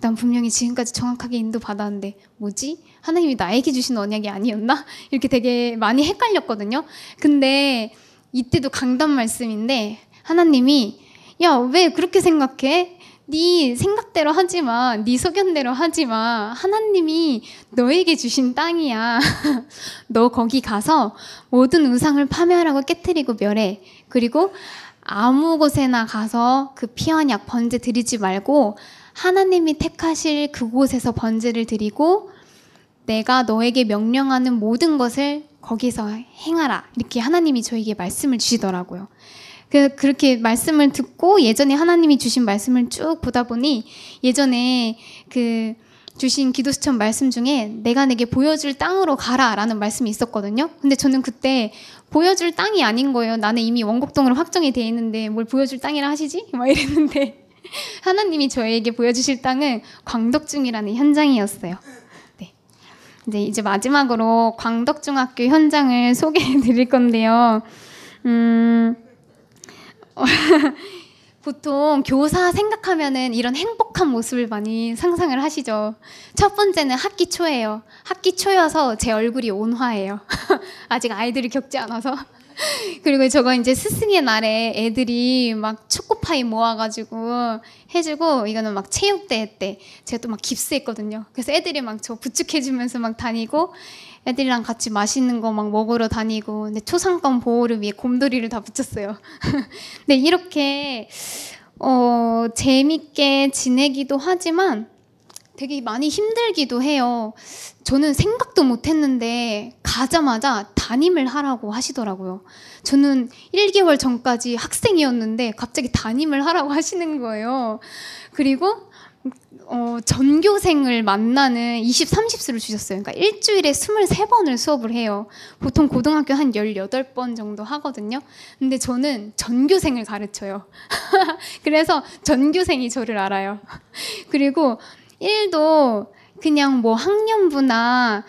난 분명히 지금까지 정확하게 인도 받았는데 뭐지? 하나님이 나에게 주신 언약이 아니었나? 이렇게 되게 많이 헷갈렸거든요. 근데 이때도 강단 말씀인데 하나님이 야 왜 그렇게 생각해? 네 생각대로 하지 마. 네 소견대로 하지 마. 하나님이 너에게 주신 땅이야. 너 거기 가서 모든 우상을 파멸하고 깨뜨리고 멸해. 그리고 아무 곳에나 가서 그 피언약 번제 드리지 말고 하나님이 택하실 그곳에서 번제를 드리고 내가 너에게 명령하는 모든 것을 거기서 행하라. 이렇게 하나님이 저에게 말씀을 주시더라고요. 그, 그렇게 말씀을 듣고 예전에 하나님이 주신 말씀을 쭉 보다 보니 예전에 그 주신 기도수천 말씀 중에 내가 내게 보여줄 땅으로 가라 라는 말씀이 있었거든요. 근데 저는 그때 보여줄 땅이 아닌 거예요. 나는 이미 원곡동으로 확정이 돼 있는데 뭘 보여줄 땅이라 하시지? 막 이랬는데 하나님이 저에게 보여주실 땅은 광덕중이라는 현장이었어요. 네. 이제 마지막으로 광덕중학교 현장을 소개해 드릴 건데요. 음, 보통 교사 생각하면은 이런 행복한 모습을 많이 상상을 하시죠. 첫 번째는 학기 초예요. 학기 초여서 제 얼굴이 온화해요. 아직 아이들이 겪지 않아서. 그리고 저거 이제 스승의 날에 애들이 막 초코파이 모아가지고 해주고 이거는 막 체육대회 때 제가 또 막 깁스했거든요. 그래서 애들이 막 저 부축해주면서 막 다니고 애들이랑 같이 맛있는 거 막 먹으러 다니고 근데 초상권 보호를 위해 곰돌이를 다 붙였어요. 근데 이렇게 어 재밌게 지내기도 하지만 되게 많이 힘들기도 해요. 저는 생각도 못 했는데 가자마자 담임을 하라고 하시더라고요. 저는 1개월 전까지 학생이었는데 갑자기 담임을 하라고 하시는 거예요. 그리고 어, 전교생을 만나는 20, 30수를 주셨어요. 그러니까 일주일에 23번을 수업을 해요. 보통 고등학교 한 18번 정도 하거든요. 근데 저는 전교생을 가르쳐요. 그래서 전교생이 저를 알아요. 그리고 일도 그냥 뭐 학년부나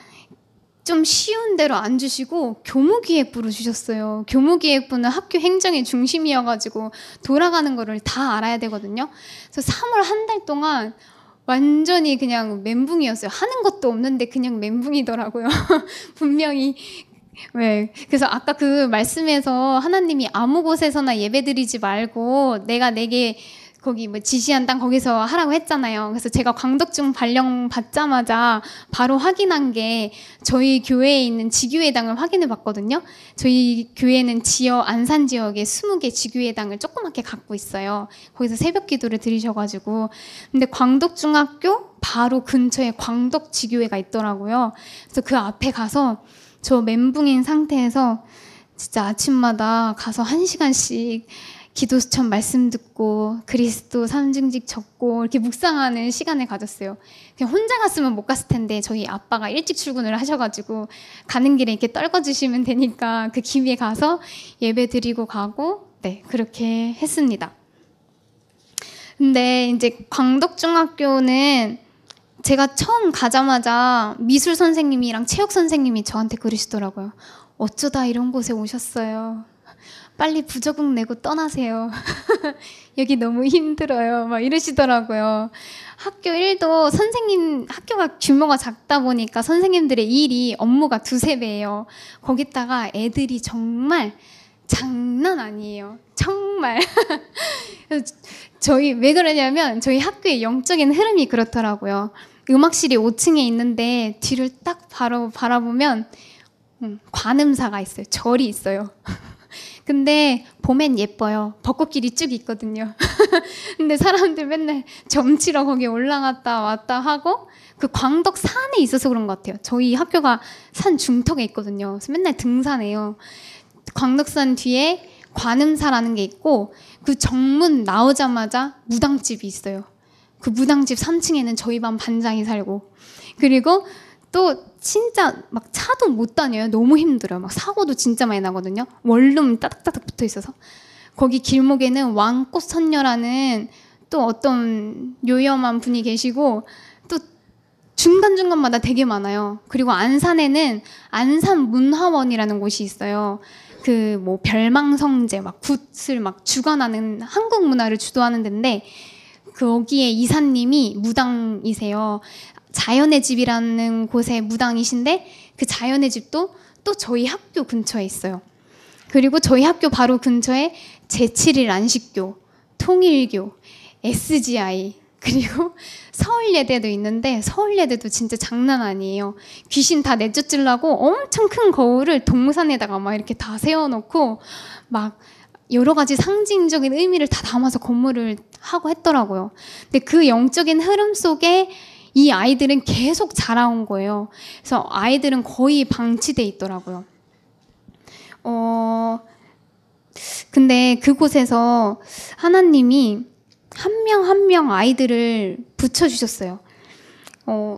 좀 쉬운 대로 안 주시고 교무기획부로 주셨어요. 교무기획부는 학교 행정의 중심이어가지고 돌아가는 거를 다 알아야 되거든요. 그래서 3월 한 달 동안 완전히 그냥 멘붕이었어요. 하는 것도 없는데 그냥 멘붕이더라고요. 분명히 네. 그래서 아까 그 말씀에서 하나님이 아무 곳에서나 예배드리지 말고 내가 내게 거기 뭐 지시한 땅 거기서 하라고 했잖아요. 그래서 제가 광덕중 발령 받자마자 바로 확인한 게 저희 교회에 있는 지교회당을 확인해 봤거든요. 저희 교회는 지역 안산 지역에 20개 지교회당을 조그맣게 갖고 있어요. 거기서 새벽 기도를 드리셔 가지고 근데 광덕중학교 바로 근처에 광덕 지교회가 있더라고요. 그래서 그 앞에 가서 저 멘붕인 상태에서 진짜 아침마다 가서 한 시간씩 기도 수천 말씀 듣고 그리스도 삼중직 적고 이렇게 묵상하는 시간을 가졌어요. 그냥 혼자 갔으면 못 갔을 텐데 저희 아빠가 일찍 출근을 하셔가지고 가는 길에 이렇게 떨궈주시면 되니까 그 기회에 가서 예배 드리고 가고 네 그렇게 했습니다. 근데 이제 광덕중학교는 제가 처음 가자마자 미술 선생님이랑 체육 선생님이 저한테 그러시더라고요. 어쩌다 이런 곳에 오셨어요. 빨리 부적응 내고 떠나세요. 여기 너무 힘들어요. 막 이러시더라고요. 학교 일도 선생님, 학교가 규모가 작다 보니까 선생님들의 일이 업무가 두세 배예요. 거기다가 애들이 정말 장난 아니에요. 정말. 저희, 왜 그러냐면 저희 학교의 영적인 흐름이 그렇더라고요. 음악실이 5층에 있는데 뒤를 딱 바로 바라보면 음, 관음사가 있어요. 절이 있어요. 근데 봄엔 예뻐요. 벚꽃길이 쭉 있거든요. 근데 사람들 맨날 점치러 거기 올라갔다 왔다 하고 그 광덕 산에 있어서 그런 것 같아요. 저희 학교가 산 중턱에 있거든요. 그래서 맨날 등산해요. 광덕산 뒤에 관음사라는 게 있고 그 정문 나오자마자 무당집이 있어요. 그 무당집 3층에는 저희 반 반장이 살고 그리고 또 진짜 막 차도 못 다녀요. 너무 힘들어요. 막 사고도 진짜 많이 나거든요. 원룸 따닥따닥 붙어 있어서 거기 길목에는 왕꽃 선녀라는 또 어떤 요염한 분이 계시고 또 중간중간마다 되게 많아요. 그리고 안산에는 안산 문화원이라는 곳이 있어요. 그 뭐 별망성제 막 굿을 막 주관하는 한국 문화를 주도하는 데인데 거기에 이사님이 무당이세요. 자연의 집이라는 곳에 무당이신데 그 자연의 집도 또 저희 학교 근처에 있어요. 그리고 저희 학교 바로 근처에 제7일 안식교, 통일교, SGI, 그리고 서울예대도 있는데 서울예대도 진짜 장난 아니에요. 귀신 다 내쫓으려고 엄청 큰 거울을 동산에다가 막 이렇게 다 세워놓고 막 여러 가지 상징적인 의미를 다 담아서 건물을 하고 했더라고요. 근데 그 영적인 흐름 속에 이 아이들은 계속 자라온 거예요. 그래서 아이들은 거의 방치돼 있더라고요. 어, 근데 그곳에서 하나님이 한 명 한 명 아이들을 붙여주셨어요. 어,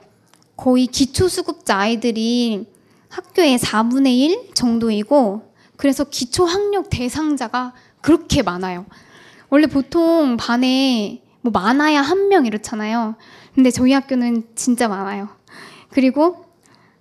거의 기초수급자 아이들이 학교의 4분의 1 정도이고, 그래서 기초학력 대상자가 그렇게 많아요. 원래 보통 반에 뭐 많아야 한 명 이렇잖아요. 근데 저희 학교는 진짜 많아요. 그리고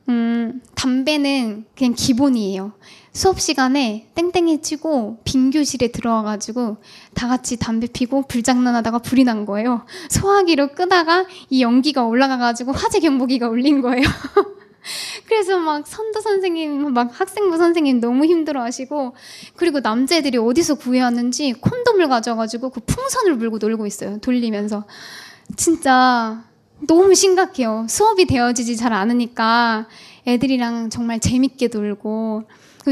음, 담배는 그냥 기본이에요. 수업 시간에 땡땡이 치고 빈 교실에 들어와가지고 다 같이 담배 피고 불장난하다가 불이 난 거예요. 소화기로 끄다가 이 연기가 올라가가지고 화재 경보기가 울린 거예요. 그래서 막 선도 선생님, 막 학생부 선생님 너무 힘들어하시고 그리고 남자애들이 어디서 구해왔는지 콘돔을 가져가지고 그 풍선을 불고 놀고 있어요. 돌리면서 진짜 너무 심각해요. 수업이 되어지지 잘 않으니까 애들이랑 정말 재밌게 놀고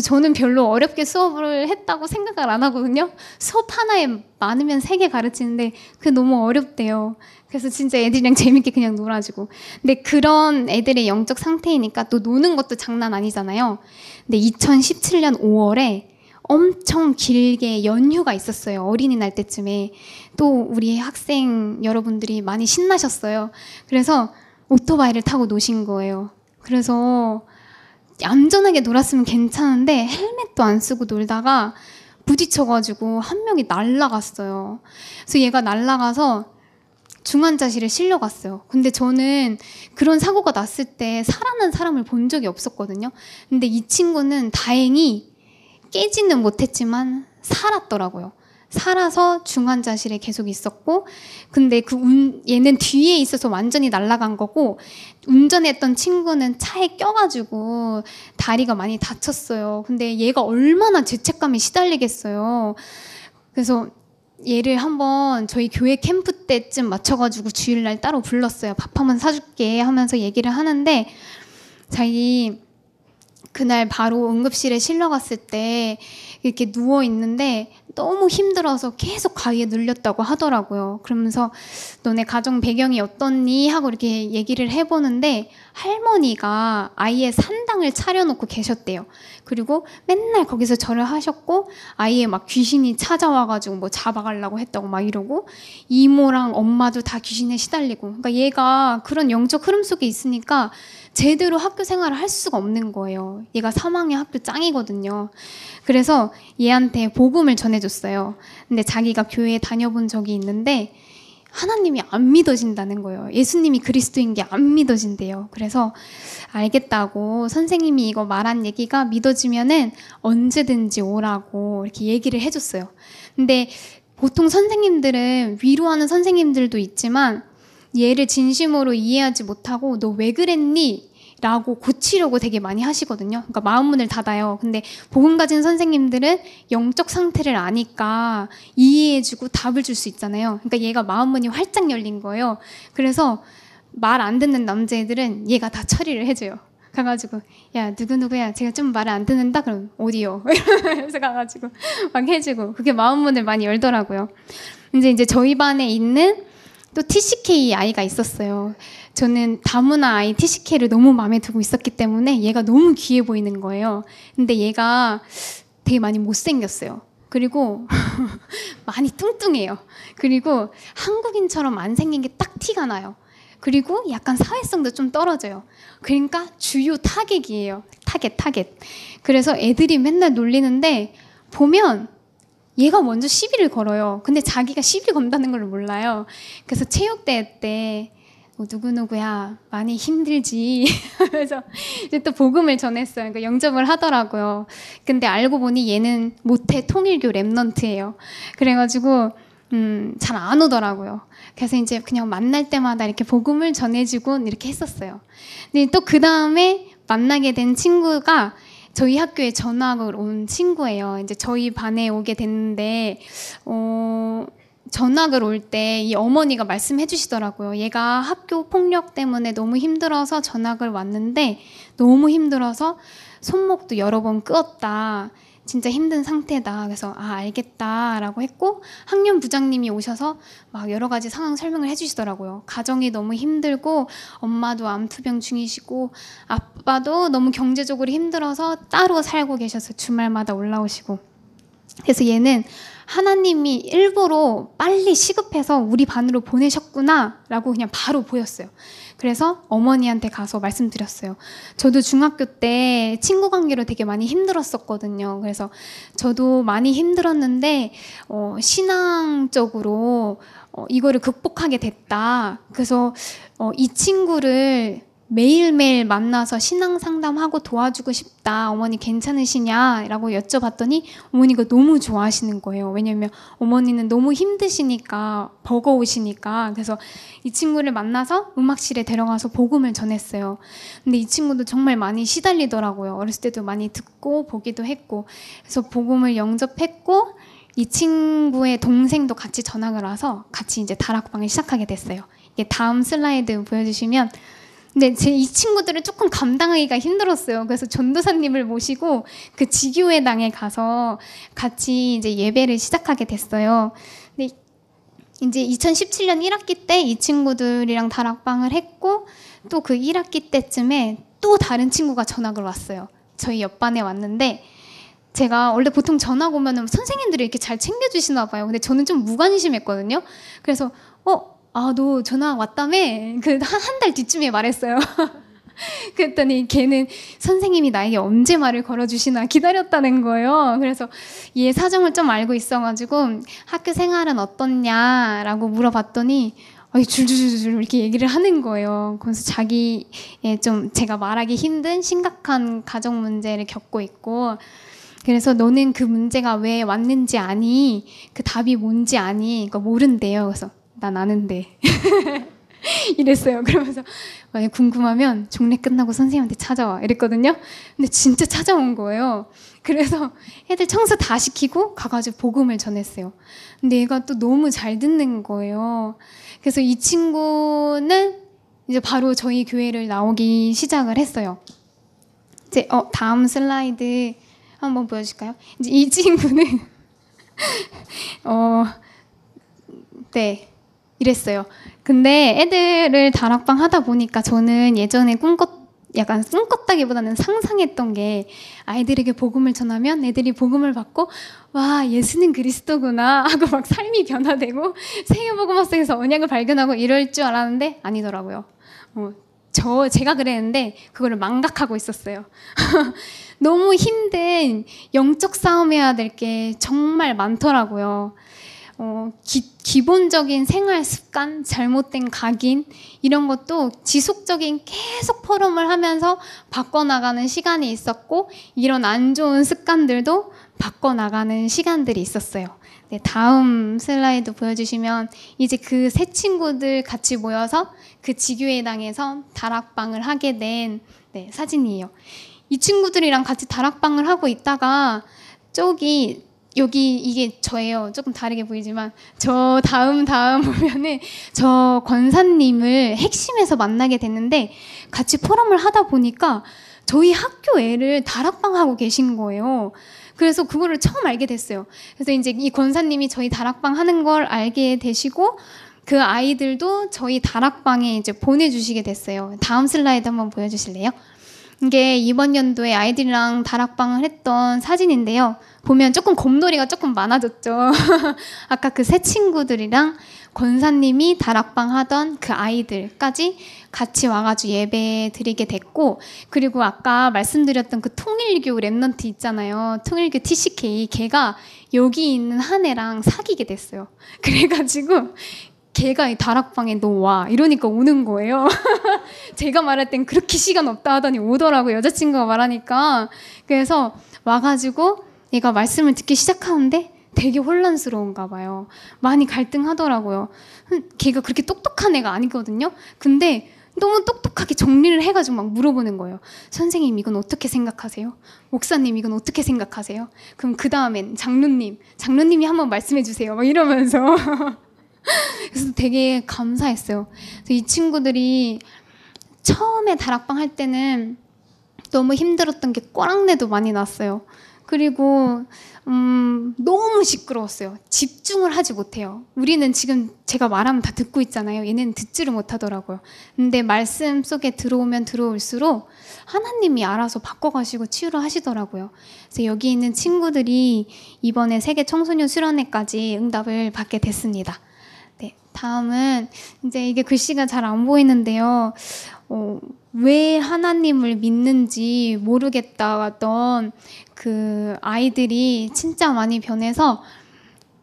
저는 별로 어렵게 수업을 했다고 생각을 안 하거든요. 수업 하나에 많으면 세 개 가르치는데 그게 너무 어렵대요. 그래서 진짜 애들이랑 재밌게 그냥 놀아주고. 근데 그런 애들의 영적 상태이니까 또 노는 것도 장난 아니잖아요. 근데 2017년 5월에 엄청 길게 연휴가 있었어요. 어린이날 때쯤에. 또 우리 학생 여러분들이 많이 신나셨어요. 그래서 오토바이를 타고 노신 거예요. 그래서 얌전하게 놀았으면 괜찮은데 헬멧도 안 쓰고 놀다가 부딪혀가지고 한 명이 날라갔어요. 그래서 얘가 날라가서 중환자실에 실려갔어요. 근데 저는 그런 사고가 났을 때 살아난 사람을 본 적이 없었거든요. 근데 이 친구는 다행히 깨지는 못했지만 살았더라고요. 살아서 중환자실에 계속 있었고, 근데 그 운, 얘는 뒤에 있어서 완전히 날아간 거고, 운전했던 친구는 차에 껴가지고 다리가 많이 다쳤어요. 근데 얘가 얼마나 죄책감에 시달리겠어요. 그래서 얘를 한번 저희 교회 캠프 때쯤 맞춰가지고 주일날 따로 불렀어요. 밥 한번 사줄게 하면서 얘기를 하는데, 자기 그날 바로 응급실에 실려갔을 때 이렇게 누워 있는데 너무 힘들어서 계속 가위에 눌렸다고 하더라고요. 그러면서 너네 가정 배경이 어떻니? 하고 이렇게 얘기를 해보는데 할머니가 아이의 산당을 차려놓고 계셨대요. 그리고 맨날 거기서 절을 하셨고 아이의 막 귀신이 찾아와가지고 뭐 잡아가려고 했다고 막 이러고 이모랑 엄마도 다 귀신에 시달리고 그러니까 얘가 그런 영적 흐름 속에 있으니까 제대로 학교 생활을 할 수가 없는 거예요. 얘가 3학년 학교 짱이거든요. 그래서 얘한테 복음을 전해줬어요. 근데 자기가 교회에 다녀본 적이 있는데 하나님이 안 믿어진다는 거예요. 예수님이 그리스도인 게 안 믿어진대요. 그래서 알겠다고 선생님이 이거 말한 얘기가 믿어지면은 언제든지 오라고 이렇게 얘기를 해줬어요. 근데 보통 선생님들은 위로하는 선생님들도 있지만 얘를 진심으로 이해하지 못하고 너 왜 그랬니? 라고 고치려고 되게 많이 하시거든요. 그러니까 마음 문을 닫아요. 근데 복음 가진 선생님들은 영적 상태를 아니까 이해해주고 답을 줄 수 있잖아요. 그러니까 얘가 마음 문이 활짝 열린 거예요. 그래서 말 안 듣는 남자애들은 얘가 다 처리를 해줘요. 가가지고 야 누구 누구야 제가 좀 말을 안 듣는다 그럼 어디요 이러면서 가가지고 막 해주고 그게 마음 문을 많이 열더라고요. 이제 이제 저희 반에 있는 또 TCK 아이가 있었어요. 저는 다문화 아이 TCK를 너무 마음에 두고 있었기 때문에 얘가 너무 귀해 보이는 거예요. 근데 얘가 되게 많이 못생겼어요. 그리고 많이 뚱뚱해요. 그리고 한국인처럼 안 생긴 게 딱 티가 나요. 그리고 약간 사회성도 좀 떨어져요. 그러니까 주요 타겟이에요. 타겟, 타겟. 그래서 애들이 맨날 놀리는데 보면 얘가 먼저 시비를 걸어요. 근데 자기가 시비 건다는 걸 몰라요. 그래서 체육대회 때뭐 누구누구야 많이 힘들지 그래서 이제 또 복음을 전했어요. 그러니까 영접을 하더라고요. 근데 알고 보니 얘는 모태 통일교 랩넌트예요. 그래가지고 음, 잘 안 오더라고요. 그래서 이제 그냥 만날 때마다 이렇게 복음을 전해주고 이렇게 했었어요. 근데 또 그 다음에 만나게 된 친구가 저희 학교에 전학을 온 친구예요. 이제 저희 반에 오게 됐는데, 어, 전학을 올 때 이 어머니가 말씀해 주시더라고요. 얘가 학교 폭력 때문에 너무 힘들어서 전학을 왔는데, 너무 힘들어서 손목도 여러 번 끄었다. 진짜 힘든 상태다. 그래서 아 알겠다라고 했고 학년 부장님이 오셔서 막 여러 가지 상황 설명을 해주시더라고요. 가정이 너무 힘들고 엄마도 암투병 중이시고 아빠도 너무 경제적으로 힘들어서 따로 살고 계셔서 주말마다 올라오시고 그래서 얘는 하나님이 일부러 빨리 시급해서 우리 반으로 보내셨구나라고 그냥 바로 보였어요. 그래서 어머니한테 가서 말씀드렸어요. 저도 중학교 때 친구 관계로 되게 많이 힘들었었거든요. 그래서 저도 많이 힘들었는데 어, 신앙적으로 어, 이거를 극복하게 됐다. 그래서 어, 이 친구를 매일매일 만나서 신앙 상담하고 도와주고 싶다. 어머니 괜찮으시냐? 라고 여쭤봤더니 어머니가 너무 좋아하시는 거예요. 왜냐면 어머니는 너무 힘드시니까, 버거우시니까. 그래서 이 친구를 만나서 음악실에 데려가서 복음을 전했어요. 근데 이 친구도 정말 많이 시달리더라고요. 어렸을 때도 많이 듣고 보기도 했고. 그래서 복음을 영접했고, 이 친구의 동생도 같이 전학을 와서 같이 이제 다락방을 시작하게 됐어요. 이게 다음 슬라이드 보여주시면 근데 제 이 친구들을 조금 감당하기가 힘들었어요. 그래서 전도사님을 모시고 그 지교회당에 가서 같이 이제 예배를 시작하게 됐어요. 근데 이제 2017년 1학기 때 이 친구들이랑 다락방을 했고 또 그 1학기 때쯤에 또 다른 친구가 전학을 왔어요. 저희 옆반에 왔는데 제가 원래 보통 전학 오면은 선생님들이 이렇게 잘 챙겨주시나 봐요. 근데 저는 좀 무관심했거든요. 그래서 어 아, 너 전화 왔다며? 그, 한, 한 달 뒤쯤에 말했어요. 그랬더니 걔는 선생님이 나에게 언제 말을 걸어주시나 기다렸다는 거예요. 그래서 얘 사정을 좀 알고 있어가지고 학교 생활은 어떻냐라고 물어봤더니 줄줄줄줄 이렇게 얘기를 하는 거예요. 그래서 자기의 좀 제가 말하기 힘든 심각한 가정 문제를 겪고 있고 그래서 너는 그 문제가 왜 왔는지 아니? 그 답이 뭔지 아니? 그거 모른대요. 그래서 난 아는데. 이랬어요. 그러면서 만약 궁금하면 종례 끝나고 선생님한테 찾아와 이랬거든요. 근데 진짜 찾아온 거예요. 그래서 애들 청소 다 시키고 가가지고 복음을 전했어요. 근데 얘가 또 너무 잘 듣는 거예요. 그래서 이 친구는 이제 바로 저희 교회를 나오기 시작을 했어요. 이제 어 다음 슬라이드 한번 보여줄까요? 이제 이 친구는 어 네. 이랬어요. 근데 애들을 다락방 하다 보니까 저는 예전에 꿈꿨 약간 꿈꿨다기보다는 상상했던 게 아이들에게 복음을 전하면 애들이 복음을 받고 와 예수는 그리스도구나 하고 막 삶이 변화되고 세계 복음화 속에서 언약을 발견하고 이럴 줄 알았는데 아니더라고요. 어, 저 제가 그랬는데 그거를 망각하고 있었어요. 너무 힘든 영적 싸움해야 될 게 정말 많더라고요. 어, 기, 본적인 생활 습관, 잘못된 각인, 이런 것도 지속적인 계속 포럼을 하면서 바꿔나가는 시간이 있었고, 이런 안 좋은 습관들도 바꿔나가는 시간들이 있었어요. 네, 다음 슬라이드 보여주시면, 이제 그 세 친구들 같이 모여서 그 지교회당에서 다락방을 하게 된 네, 사진이에요. 이 친구들이랑 같이 다락방을 하고 있다가, 저기 여기 이게 저예요. 조금 다르게 보이지만 저 다음 다음 보면은 저 권사님을 핵심에서 만나게 됐는데 같이 포럼을 하다 보니까 저희 학교 애를 다락방 하고 계신 거예요. 그래서 그거를 처음 알게 됐어요. 그래서 이제 이 권사님이 저희 다락방 하는 걸 알게 되시고 그 아이들도 저희 다락방에 이제 보내주시게 됐어요. 다음 슬라이드 한번 보여주실래요? 이게 이번 연도에 아이들이랑 다락방을 했던 사진인데요. 보면 조금 곰돌이가 조금 많아졌죠. 아까 그 새 친구들이랑 권사님이 다락방 하던 그 아이들까지 같이 와가지고 예배 드리게 됐고, 그리고 아까 말씀드렸던 그 통일교 Remnant 있잖아요. 통일교 TCK. 걔가 여기 있는 한 애랑 사귀게 됐어요. 그래가지고, 걔가 이 다락방에 너 와. 이러니까 오는 거예요. 제가 말할 땐 그렇게 시간 없다 하더니 오더라고. 여자친구가 말하니까. 그래서 와가지고 얘가 말씀을 듣기 시작하는데 되게 혼란스러운가 봐요. 많이 갈등하더라고요. 걔가 그렇게 똑똑한 애가 아니거든요. 근데 너무 똑똑하게 정리를 해가지고 막 물어보는 거예요. 선생님, 이건 어떻게 생각하세요? 목사님, 이건 어떻게 생각하세요? 그럼 그 다음엔 장로님, 장로님이 한번 말씀해 주세요. 막 이러면서. 그래서 되게 감사했어요. 이 친구들이 처음에 다락방 할 때는 너무 힘들었던 게 꼬랑내도 많이 났어요. 그리고 음, 너무 시끄러웠어요. 집중을 하지 못해요. 우리는 지금 제가 말하면 다 듣고 있잖아요. 얘는 듣지를 못하더라고요. 근데 말씀 속에 들어오면 들어올수록 하나님이 알아서 바꿔가시고 치유를 하시더라고요. 그래서 여기 있는 친구들이 이번에 세계 청소년 수련회까지 응답을 받게 됐습니다. 네, 다음은 이제 이게 글씨가 잘 안 보이는데요. 어, 왜 하나님을 믿는지 모르겠다던 그 아이들이 진짜 많이 변해서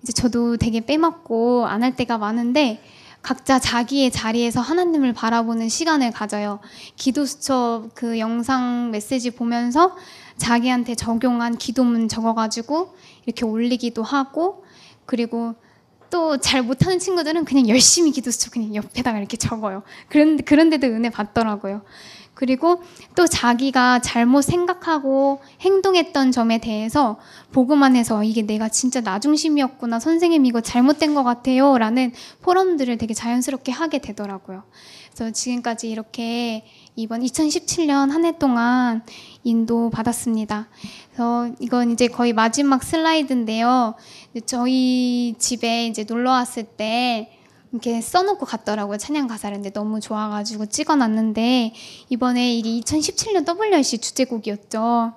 이제 저도 되게 빼먹고 안 할 때가 많은데 각자 자기의 자리에서 하나님을 바라보는 시간을 가져요. 기도 수첩 그 영상 메시지 보면서 자기한테 적용한 기도문 적어가지고 이렇게 올리기도 하고 그리고 또 잘 못하는 친구들은 그냥 열심히 기도 수첩 그냥 옆에다가 이렇게 적어요. 그런, 그런데도 은혜 받더라고요. 그리고 또 자기가 잘못 생각하고 행동했던 점에 대해서 보고만 해서 이게 내가 진짜 나중심이었구나 선생님 이거 잘못된 것 같아요 라는 포럼들을 되게 자연스럽게 하게 되더라고요. 그래서 지금까지 이렇게 이번 2017년 한 해 동안 인도 받았습니다. 그래서 이건 이제 거의 마지막 슬라이드인데요. 저희 집에 이제 놀러 왔을 때 이렇게 써놓고 갔더라고요. 찬양 가사를. 근데 너무 좋아가지고 찍어놨는데, 이번에 이게 2017년 WRC 주제곡이었죠.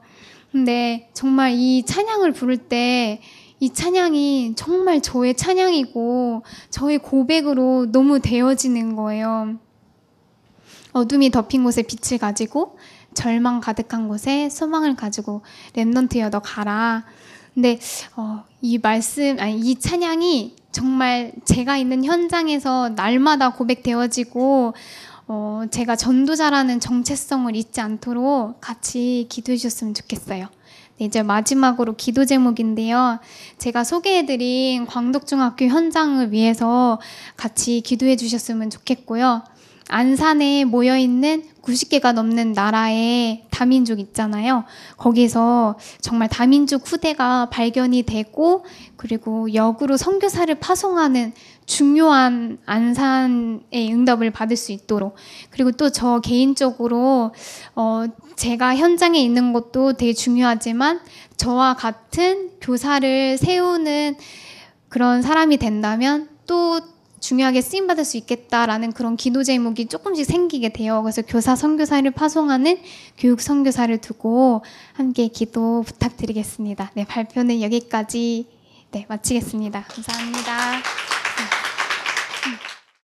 근데 정말 이 찬양을 부를 때, 이 찬양이 정말 저의 찬양이고, 저의 고백으로 너무 되어지는 거예요. 어둠이 덮인 곳에 빛을 가지고, 절망 가득한 곳에 소망을 가지고, 랩넌트여 너 가라. 근데 어, 이 말씀 아니 이 찬양이 정말 제가 있는 현장에서 날마다 고백되어지고 어, 제가 전도자라는 정체성을 잊지 않도록 같이 기도해 주셨으면 좋겠어요. 네, 이제 마지막으로 기도 제목인데요. 제가 소개해드린 광덕중학교 현장을 위해서 같이 기도해 주셨으면 좋겠고요. 안산에 모여 있는 90개가 넘는 나라의 다민족 있잖아요. 거기서 정말 다민족 후대가 발견이 되고 그리고 역으로 선교사를 파송하는 중요한 안산의 응답을 받을 수 있도록 그리고 또 저 개인적으로 어 제가 현장에 있는 것도 되게 중요하지만 저와 같은 교사를 세우는 그런 사람이 된다면 또 중요하게 쓰임 받을 수 있겠다라는 그런 기도 제목이 조금씩 생기게 돼요. 그래서 교사 선교사를 파송하는 교육 선교사를 두고 함께 기도 부탁드리겠습니다. 네, 발표는 여기까지 네, 마치겠습니다. 감사합니다. 네.